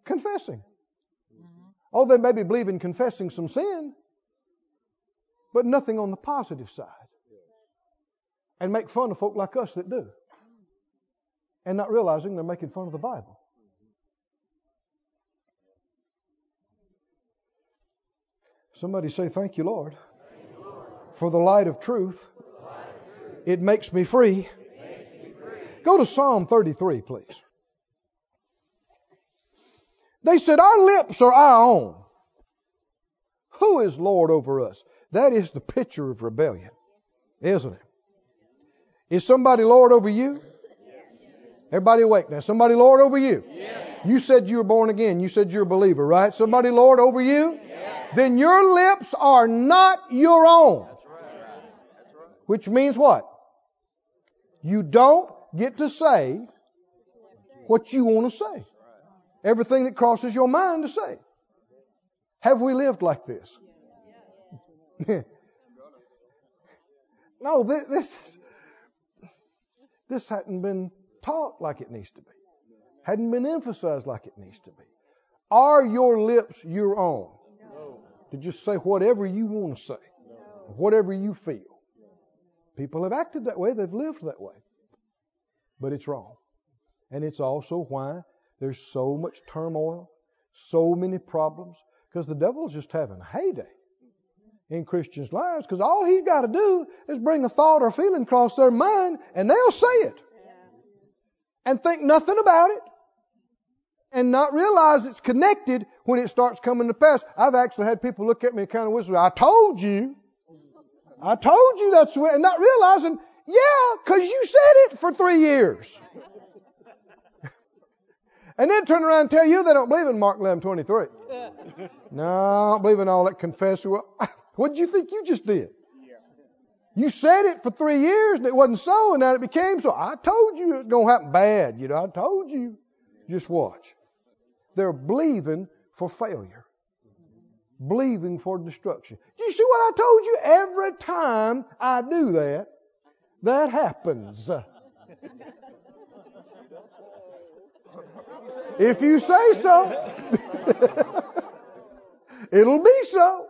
confessing. Oh, they maybe believe in confessing some sin, but nothing on the positive side. And make fun of folk like us that do. And not realizing they're making fun of the Bible. Somebody say, Thank you, Lord, for the light of truth. It makes me free. Go to Psalm 33, please. They said, Our lips are our own. Who is Lord over us? That is the picture of rebellion, isn't it? Is somebody Lord over you? Everybody awake now. Somebody Lord over you? You said you were born again. You said you're a believer, right? Somebody Lord over you? Then your lips are not your own. Which means what? You don't get to say what you want to say. Everything that crosses your mind to say. Have we lived like this? no, this, this, this hadn't been taught like it needs to be. Hadn't been emphasized like it needs to be. Are your lips your own? To just say whatever you want to say, whatever you feel. People have acted that way, they've lived that way. But it's wrong. And it's also why there's so much turmoil, so many problems, because the devil's just having a heyday in Christians' lives, because all he's got to do is bring a thought or feeling across their mind, and they'll say it. And think nothing about it. And not realize it's connected when it starts coming to pass. I've actually had people look at me and kind of whisper, I told you. I told you that's the way. And not realizing, yeah, because you said it for three years. and then turn around and tell you they don't believe in Mark 11 23. no, I don't believe in all that confession. What did you think you just did? You said it for three years and it wasn't so, and now it became so. I told you it's going to happen bad. You know, I told you. Just watch. They're believing for failure, believing for destruction. Do you see what I told you? Every time I do that, that happens. if you say so, it'll be so.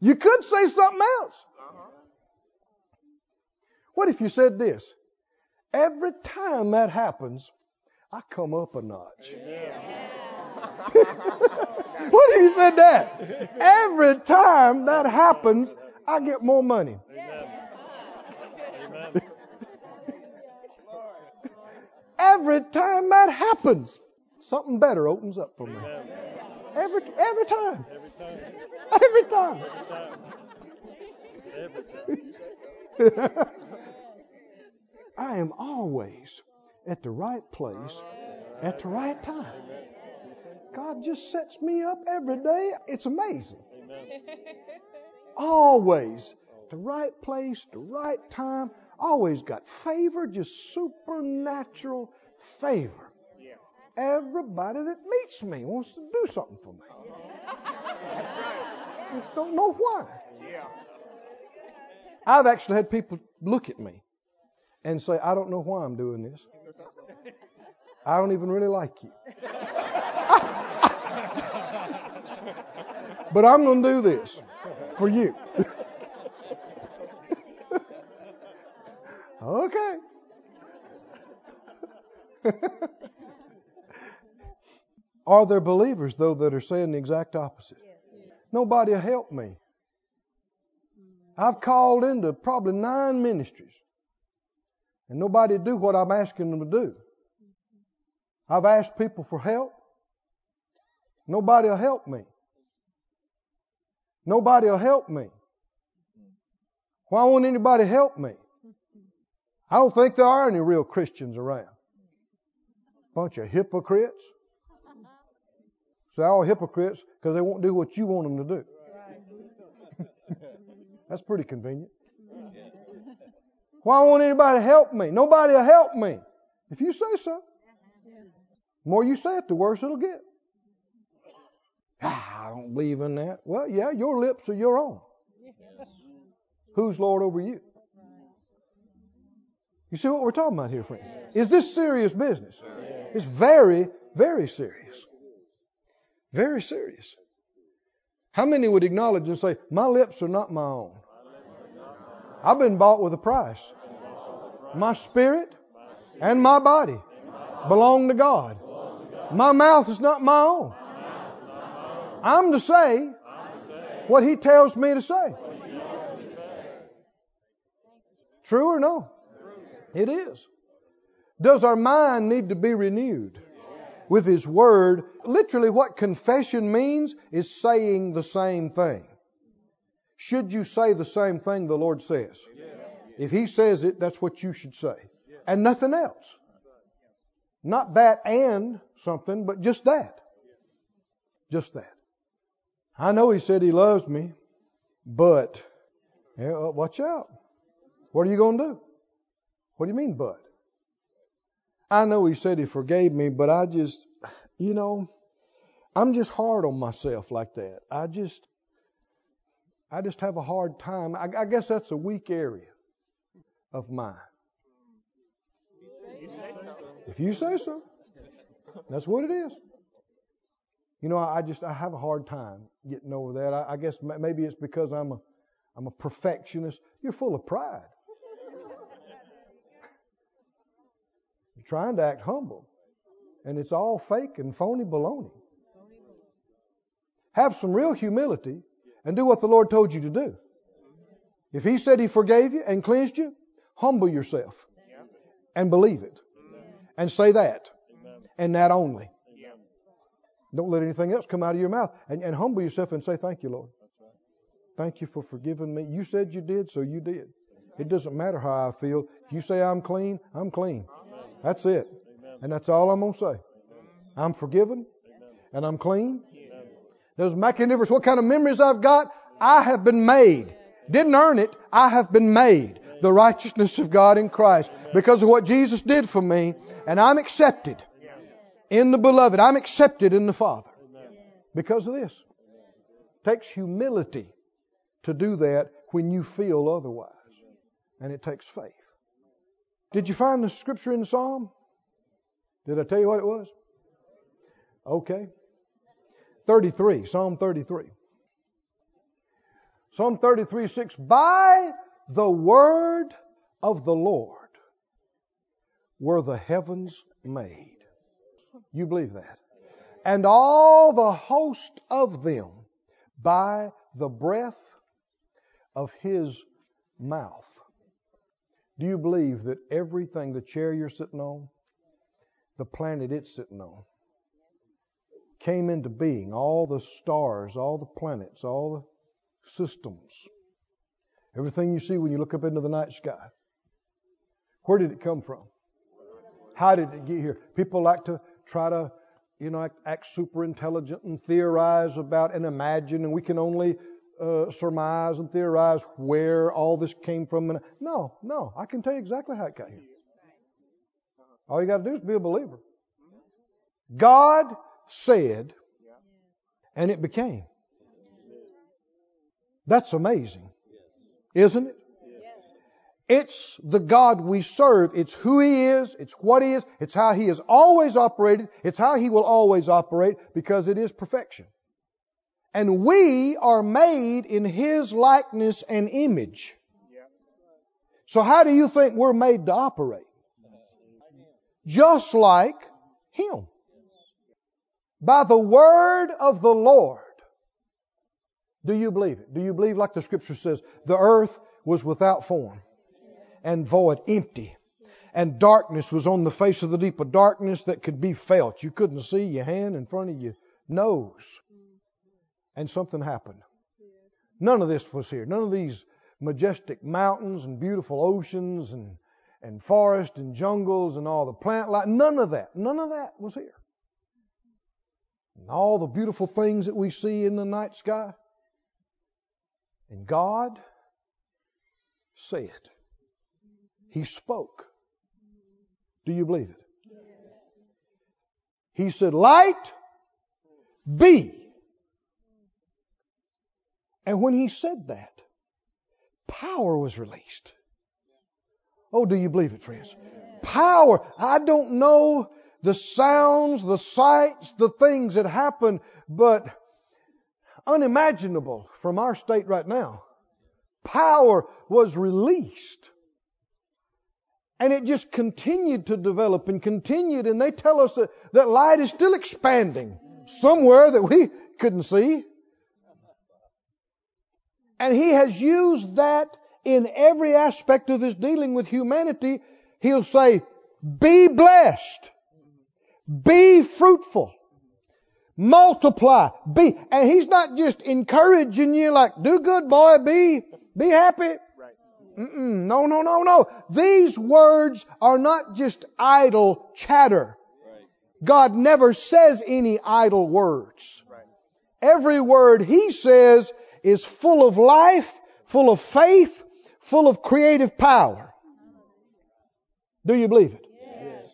You could say something else. What if you said this? Every time that happens, I come up a notch. what if you said that? Every time that happens, I get more money. Every time that happens, something better opens up for me. Every every time. Every time. Every time. I am always at the right place at the right time. God just sets me up every day. It's amazing. Always the right place, the right time. Always got favor, just supernatural favor. Everybody that meets me wants to do something for me. That's right. Just don't know why. Yeah. I've actually had people look at me and say, I don't know why I'm doing this. I don't even really like you. but I'm going to do this for you. okay. Are there believers, though, that are saying the exact opposite? Nobody will help me. I've called into probably nine ministries, and nobody do what I'm asking them to do. I've asked people for help. Nobody will help me. Nobody will help me. Why won't anybody help me? I don't think there are any real Christians around. Bunch of hypocrites. So they're all hypocrites because they won't do what you want them to do. That's pretty convenient. Why won't anybody help me? Nobody will help me. If you say so. The more you say it, the worse it'll get. Ah, I don't believe in that. Well, yeah, your lips are your own. Who's Lord over you? You see what we're talking about here, friend? Is this serious business? It's very, very serious. Very serious. How many would acknowledge and say, My lips are not my own? I've been bought with a price. My spirit and my body belong to God. My mouth is not my own. I'm to say what He tells me to say. True or no? It is. Does our mind need to be renewed with His Word? Literally, what confession means is saying the same thing. Should you say the same thing the Lord says? If He says it, that's what you should say. And nothing else. Not that and something, but just that. Just that. I know He said He loves me, but yeah, uh, watch out. What are you going to do? What do you mean, but? I know he said he forgave me, but I just, you know, I'm just hard on myself like that. I just, I just have a hard time. I, I guess that's a weak area of mine. If you say so, that's what it is. You know, I just I have a hard time getting over that. I, I guess maybe it's because I'm a I'm a perfectionist. You're full of pride. You're trying to act humble. And it's all fake and phony baloney. Have some real humility and do what the Lord told you to do. If He said He forgave you and cleansed you, humble yourself and believe it. And say that. And that only. Don't let anything else come out of your mouth. And, and humble yourself and say, Thank you, Lord. Thank you for forgiving me. You said you did, so you did. It doesn't matter how I feel. If you say I'm clean, I'm clean. That's it. And that's all I'm going to say. I'm forgiven and I'm clean. Doesn't make any difference what kind of memories I've got. I have been made. Didn't earn it. I have been made the righteousness of God in Christ because of what Jesus did for me. And I'm accepted in the beloved. I'm accepted in the Father because of this. It takes humility to do that when you feel otherwise. And it takes faith. Did you find the scripture in the Psalm? Did I tell you what it was? Okay. 33, Psalm 33. Psalm 33, 6. By the word of the Lord were the heavens made. You believe that? And all the host of them by the breath of his mouth. Do you believe that everything, the chair you're sitting on, the planet it's sitting on, came into being? All the stars, all the planets, all the systems, everything you see when you look up into the night sky. Where did it come from? How did it get here? People like to try to, you know, act, act super intelligent and theorize about and imagine, and we can only uh, surmise and theorize where all this came from. No, no, I can tell you exactly how it got here. All you got to do is be a believer. God said, and it became. That's amazing, isn't it? It's the God we serve. It's who He is. It's what He is. It's how He has always operated. It's how He will always operate because it is perfection. And we are made in His likeness and image. So how do you think we're made to operate? Just like Him. By the word of the Lord. Do you believe it? Do you believe, like the scripture says, the earth was without form and void, empty, and darkness was on the face of the deep, a darkness that could be felt. You couldn't see your hand in front of your nose and something happened. None of this was here. None of these majestic mountains and beautiful oceans and, and forest and jungles and all the plant life. None of that. None of that was here. And all the beautiful things that we see in the night sky. And God said, He spoke. Do you believe it? He said, Light be. And when he said that, power was released. Oh, do you believe it, friends? Power. I don't know the sounds, the sights, the things that happen, but unimaginable from our state right now. Power was released. And it just continued to develop and continued. And they tell us that, that light is still expanding somewhere that we couldn't see. And he has used that in every aspect of his dealing with humanity. He'll say, be blessed. Be fruitful. Multiply. Be. And he's not just encouraging you like, do good boy, be, be happy. Mm-mm, no, no, no, no. These words are not just idle chatter. God never says any idle words. Every word He says is full of life, full of faith, full of creative power. Do you believe it? Yes.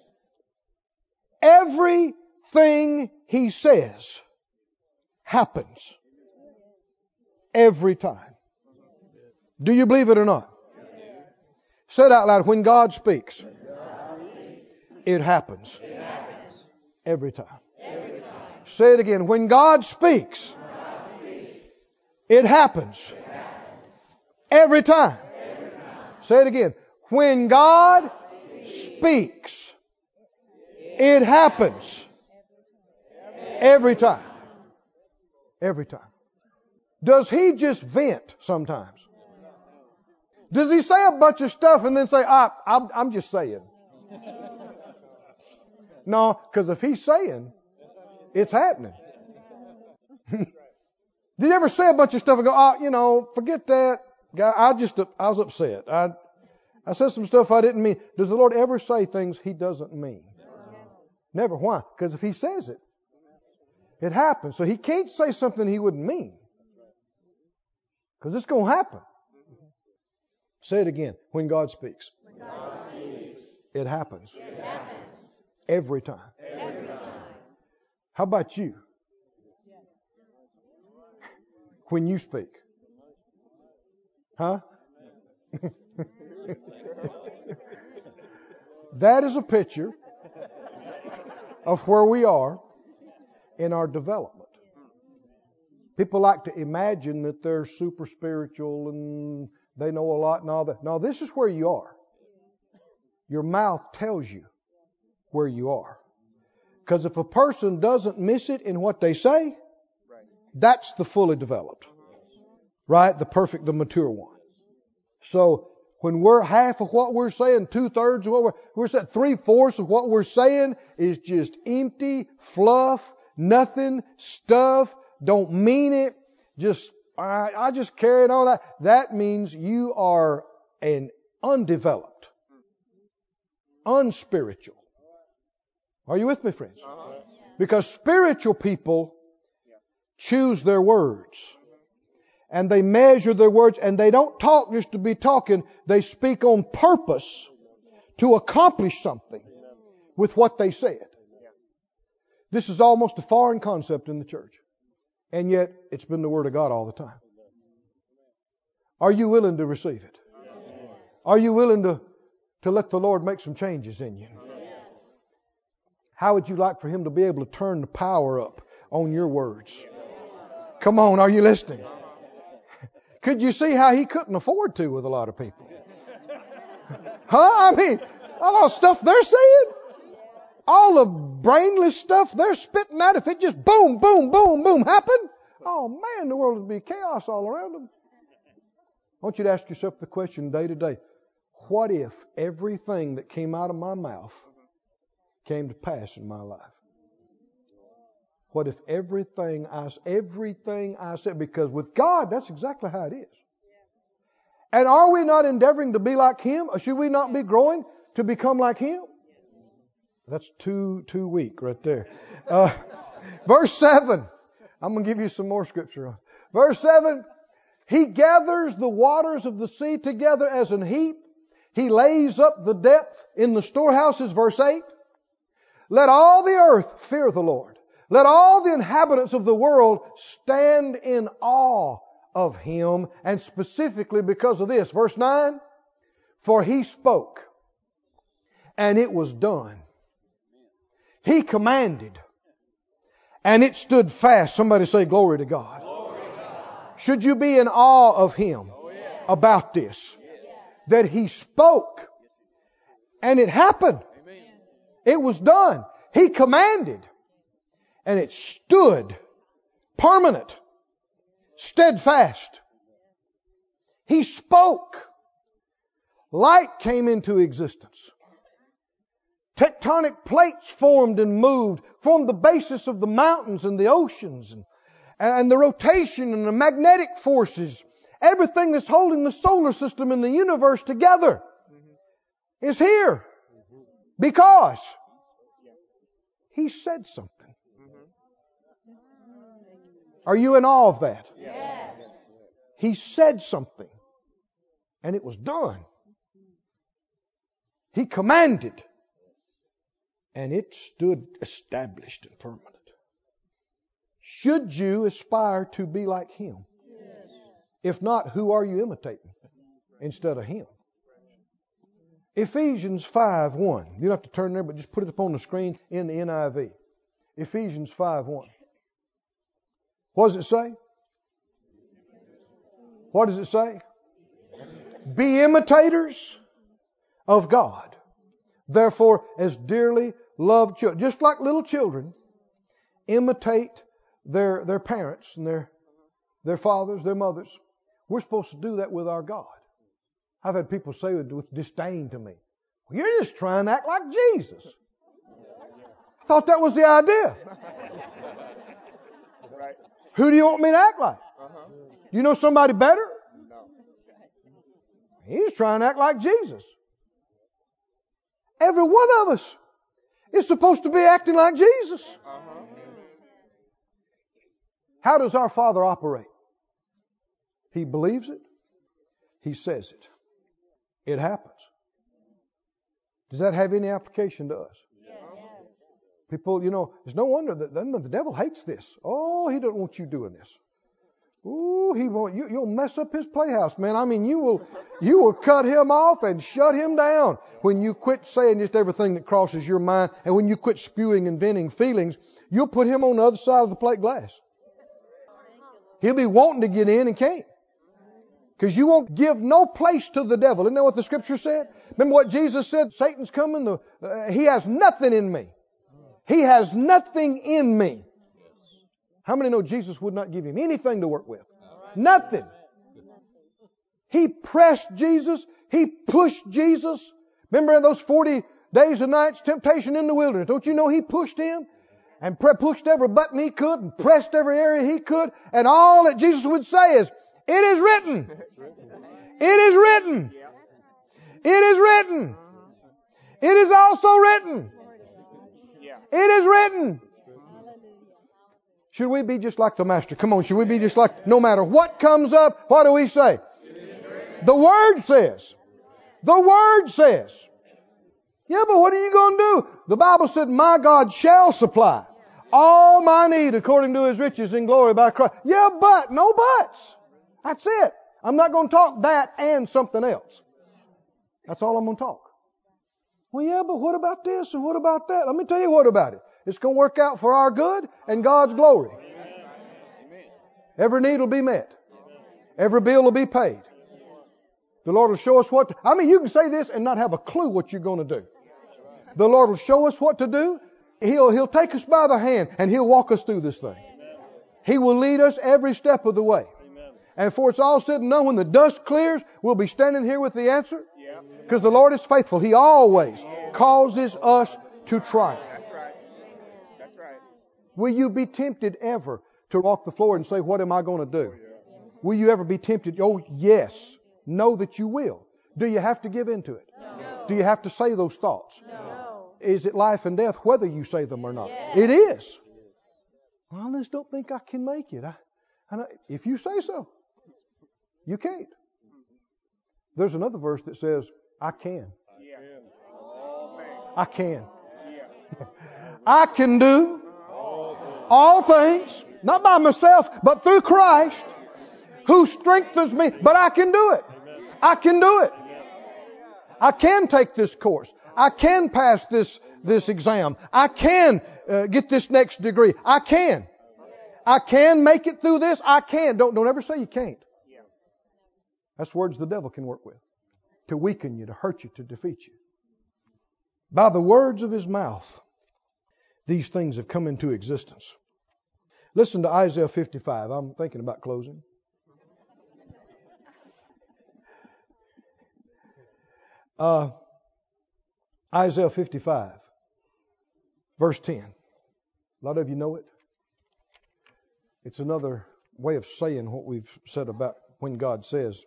Everything He says happens. Every time. Do you believe it or not? Say it out loud. When God speaks, it happens. Every time. Say it again. When God speaks, it happens. Every time. Say it again. When God speaks, it happens. Every time. Every time. Does he just vent sometimes? Does he say a bunch of stuff and then say, ah, I'm, I'm just saying? no, because if he's saying, it's happening. Did you ever say a bunch of stuff and go, oh, you know, forget that. I just, I was upset. I, I said some stuff I didn't mean. Does the Lord ever say things he doesn't mean? Never. Why? Because if he says it, it happens. So he can't say something he wouldn't mean. Because it's going to happen. Say it again. When God speaks, when God speaks it, happens. it happens. Every time. Every time. How about you? When you speak. Huh? that is a picture of where we are in our development. People like to imagine that they're super spiritual and they know a lot and all that. No, this is where you are. Your mouth tells you where you are. Because if a person doesn't miss it in what they say, that's the fully developed. Right? The perfect, the mature one. So when we're half of what we're saying, two thirds of what we're, we're saying, three fourths of what we're saying is just empty fluff, nothing, stuff, don't mean it, just I, I just carried on that. That means you are an undeveloped, unspiritual. Are you with me, friends? Uh-huh. Because spiritual people choose their words. And they measure their words and they don't talk just to be talking. They speak on purpose to accomplish something with what they said. This is almost a foreign concept in the church. And yet, it's been the Word of God all the time. Are you willing to receive it? Are you willing to, to let the Lord make some changes in you? How would you like for Him to be able to turn the power up on your words? Come on, are you listening? Could you see how He couldn't afford to with a lot of people? Huh? I mean, all the stuff they're saying all the brainless stuff they're spitting out, if it just boom, boom, boom, boom happened, oh man, the world would be chaos all around them. I want you to ask yourself the question day to day what if everything that came out of my mouth came to pass in my life? What if everything I everything I said because with God that's exactly how it is. And are we not endeavoring to be like him or should we not be growing to become like him? That's too too weak right there. Uh, verse 7. I'm going to give you some more scripture. Verse 7. He gathers the waters of the sea together as an heap. He lays up the depth in the storehouses. Verse 8. Let all the earth fear the Lord. Let all the inhabitants of the world stand in awe of him, and specifically because of this. Verse 9 For he spoke, and it was done. He commanded, and it stood fast. Somebody say, Glory to God. Should you be in awe of him about this? Yes. That he spoke, and it happened. Amen. It was done. He commanded and it stood permanent, steadfast. He spoke. Light came into existence. Tectonic plates formed and moved, formed the basis of the mountains and the oceans and, and the rotation and the magnetic forces. Everything that's holding the solar system and the universe together is here because he said something. Are you in awe of that? Yes. He said something, and it was done. He commanded, and it stood established and permanent. Should you aspire to be like Him? Yes. If not, who are you imitating instead of Him? Ephesians 5 1. You don't have to turn there, but just put it up on the screen in the NIV. Ephesians 5 1. What does it say? What does it say? Be imitators of God. Therefore, as dearly loved children, just like little children, imitate their, their parents and their, their fathers, their mothers. We're supposed to do that with our God. I've had people say with disdain to me, well, You're just trying to act like Jesus. I thought that was the idea. Who do you want me to act like? Uh-huh. You know somebody better? No. He's trying to act like Jesus. Every one of us is supposed to be acting like Jesus. Uh-huh. How does our Father operate? He believes it. He says it. It happens. Does that have any application to us? People, you know, it's no wonder that then the devil hates this. Oh, he doesn't want you doing this. Ooh, he won't. You, you'll mess up his playhouse, man. I mean, you will, you will cut him off and shut him down when you quit saying just everything that crosses your mind, and when you quit spewing and venting feelings. You'll put him on the other side of the plate glass. He'll be wanting to get in and can't. Because you won't give no place to the devil. Isn't that what the scripture said? Remember what Jesus said? Satan's coming. The, uh, he has nothing in me. He has nothing in me. How many know Jesus would not give him anything to work with? Nothing. He pressed Jesus. He pushed Jesus. Remember in those 40 days and nights, temptation in the wilderness. Don't you know he pushed him? And pre- pushed every button he could and pressed every area he could. And all that Jesus would say is, it is written. It is written. It is written. It is also written. It is written. Should we be just like the Master? Come on, should we be just like, no matter what comes up, what do we say? The Word says. The Word says. Yeah, but what are you going to do? The Bible said, My God shall supply all my need according to His riches in glory by Christ. Yeah, but, no buts. That's it. I'm not going to talk that and something else. That's all I'm going to talk. Well, yeah, but what about this and what about that? Let me tell you what about it. It's going to work out for our good and God's glory. Every need will be met. Every bill will be paid. The Lord will show us what. To, I mean, you can say this and not have a clue what you're going to do. The Lord will show us what to do. He'll, he'll take us by the hand and He'll walk us through this thing. He will lead us every step of the way. And for it's all said and done, when the dust clears, we'll be standing here with the answer. Because the Lord is faithful. He always causes us to triumph. Will you be tempted ever to walk the floor and say, What am I going to do? Oh, will you ever be tempted? Oh, yes. Know that you will. Do you have to give into it? No. Do you have to say those thoughts? No. Is it life and death whether you say them or not? Yes. It is. Well, I just don't think I can make it. I, I if you say so, you can't. There's another verse that says, I can. I can. I can do all things, not by myself, but through Christ who strengthens me. But I can do it. I can do it. I can take this course. I can pass this, this exam. I can uh, get this next degree. I can. I can make it through this. I can. Don't, don't ever say you can't. That's words the devil can work with to weaken you, to hurt you, to defeat you. By the words of his mouth, these things have come into existence. Listen to Isaiah 55. I'm thinking about closing. Uh, Isaiah 55, verse 10. A lot of you know it. It's another way of saying what we've said about when God says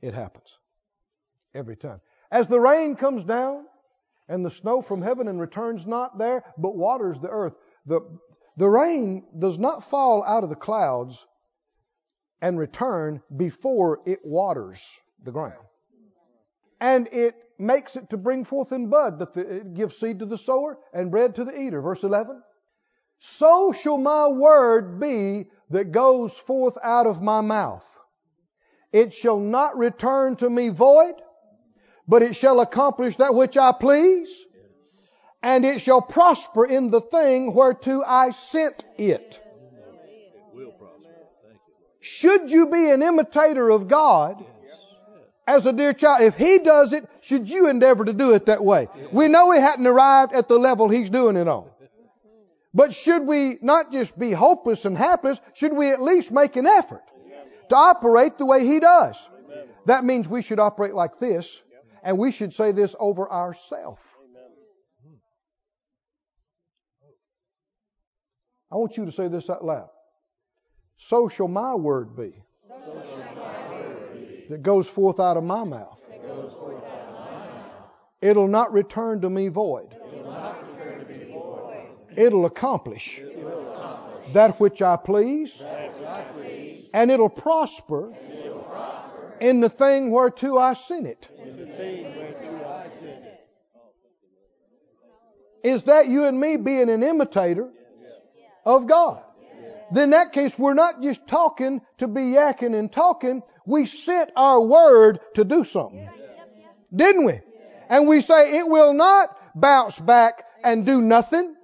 it happens. Every time. As the rain comes down and the snow from heaven and returns not there, but waters the earth. The, the rain does not fall out of the clouds and return before it waters the ground. And it makes it to bring forth in bud, that the, it gives seed to the sower and bread to the eater. Verse 11. So shall my word be that goes forth out of my mouth. It shall not return to me void, but it shall accomplish that which I please, and it shall prosper in the thing whereto I sent it. Should you be an imitator of God, as a dear child, if he does it, should you endeavor to do it that way? We know he hadn't arrived at the level he's doing it on. But should we not just be hopeless and hapless, should we at least make an effort to operate the way he does? That means we should operate like this, and we should say this over ourselves. I want you to say this out loud. So shall my word be that goes forth out of my mouth. It'll not return to me void. It'll accomplish that which I please, and it'll prosper in the thing whereto I sent it. Is that you and me being an imitator of God? Then in that case, we're not just talking to be yakking and talking. We sent our word to do something. Didn't we? And we say it will not bounce back and do nothing.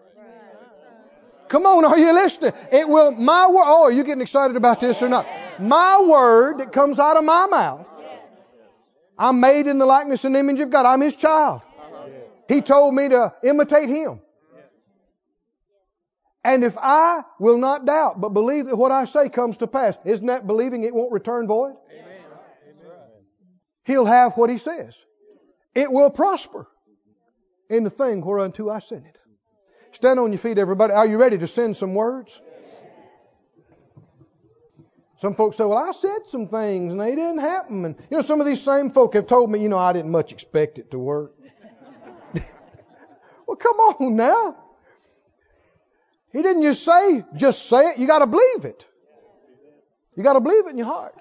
Come on, are you listening? It will, my word, oh, are you getting excited about this or not? My word that comes out of my mouth. I'm made in the likeness and image of God. I'm His child. He told me to imitate Him. And if I will not doubt, but believe that what I say comes to pass, isn't that believing it won't return void? He'll have what He says. It will prosper in the thing whereunto I sent it. Stand on your feet, everybody. Are you ready to send some words? Some folks say, Well, I said some things and they didn't happen. And, you know, some of these same folk have told me, You know, I didn't much expect it to work. well, come on now. He didn't just say, just say it. You got to believe it. You got to believe it in your heart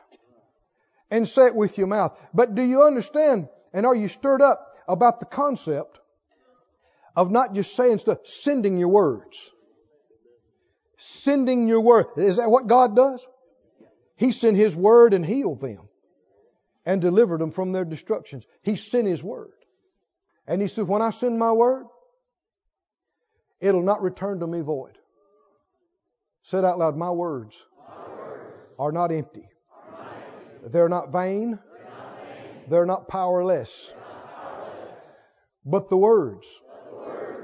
and say it with your mouth. But do you understand and are you stirred up about the concept of not just saying stuff, sending your words? Sending your word. Is that what God does? He sent His word and healed them and delivered them from their destructions. He sent His word. And He said, When I send my word, it'll not return to me void. Said out loud, My words, My words are not empty. are not empty. They're not vain. They're not vain. They're not powerless. They're not powerless. But the words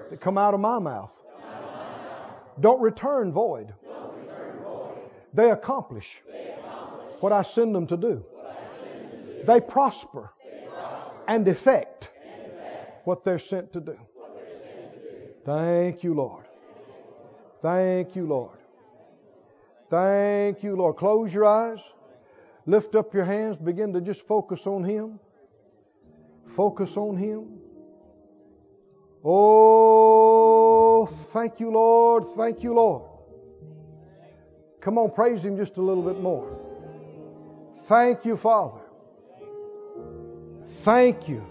that come out of my mouth don't return void. They accomplish what I send them to do. They prosper and effect what they're sent to do. Thank you, Lord. Thank you, Lord. Thank you, Lord. Close your eyes. Lift up your hands. Begin to just focus on Him. Focus on Him. Oh, thank you, Lord. Thank you, Lord. Come on, praise Him just a little bit more. Thank you, Father. Thank you.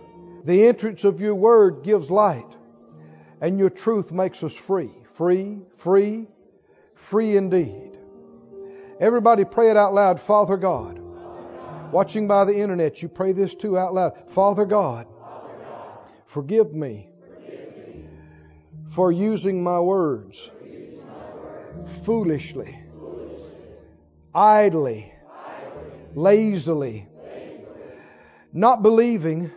The entrance of your word gives light, and your truth makes us free. Free, free, free indeed. Everybody pray it out loud. Father God. Watching by the internet, you pray this too out loud. Father God, forgive me for using my words foolishly, idly, lazily, not believing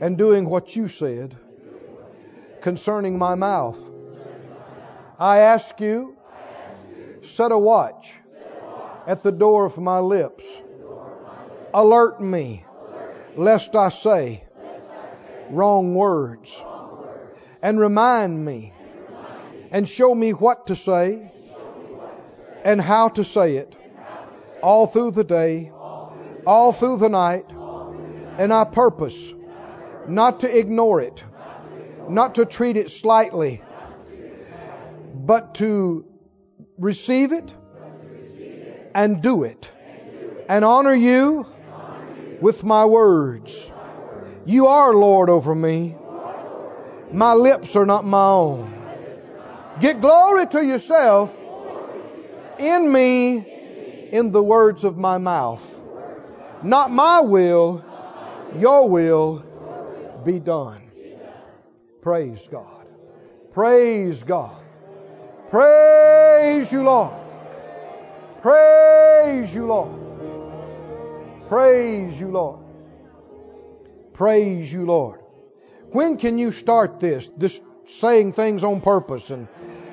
and doing what you said concerning my mouth. I ask you, set a watch at the door of my lips. Alert me, lest I say wrong words. And remind me and show me what to say and how to say it all through the day, all through the night. And I purpose not to ignore it, not to treat it slightly, but to receive it and do it and honor you with my words. You are Lord over me. My lips are not my own. Get glory to yourself in me in the words of my mouth. Not my will, your will be done. Praise God. Praise God. Praise you, Lord. Praise you, Lord. Praise you, Lord. Praise you, Lord. When can you start this? This saying things on purpose and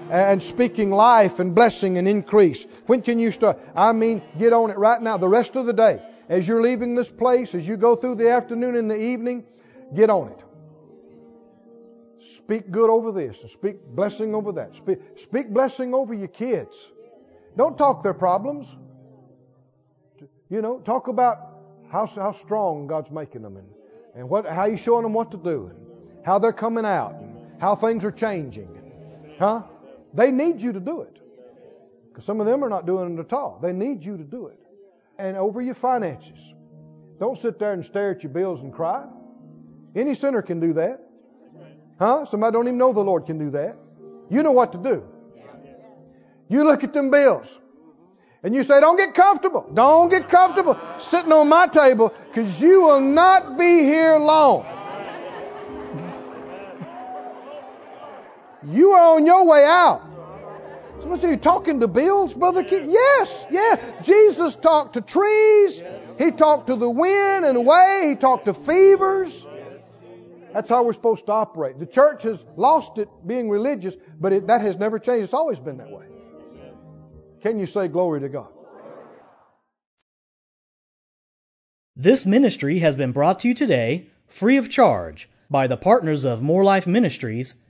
and speaking life and blessing and increase. When can you start? I mean, get on it right now. The rest of the day, as you're leaving this place, as you go through the afternoon and the evening, get on it. Speak good over this and speak blessing over that. Speak, speak blessing over your kids. Don't talk their problems. You know, talk about how, how strong God's making them and, and what, how He's showing them what to do how they're coming out and how things are changing. Huh? They need you to do it. Because some of them are not doing it at all. They need you to do it. And over your finances. Don't sit there and stare at your bills and cry. Any sinner can do that. Huh? Somebody don't even know the Lord can do that. You know what to do. You look at them bills. And you say, don't get comfortable. Don't get comfortable sitting on my table because you will not be here long. You are on your way out. Somebody say, you talking to bills, Brother Keith? Yes, yeah. Jesus talked to trees. He talked to the wind and way. He talked to fevers. That's how we're supposed to operate. The church has lost it being religious, but it, that has never changed. It's always been that way. Can you say glory to God? This ministry has been brought to you today free of charge by the partners of Moore Life Ministries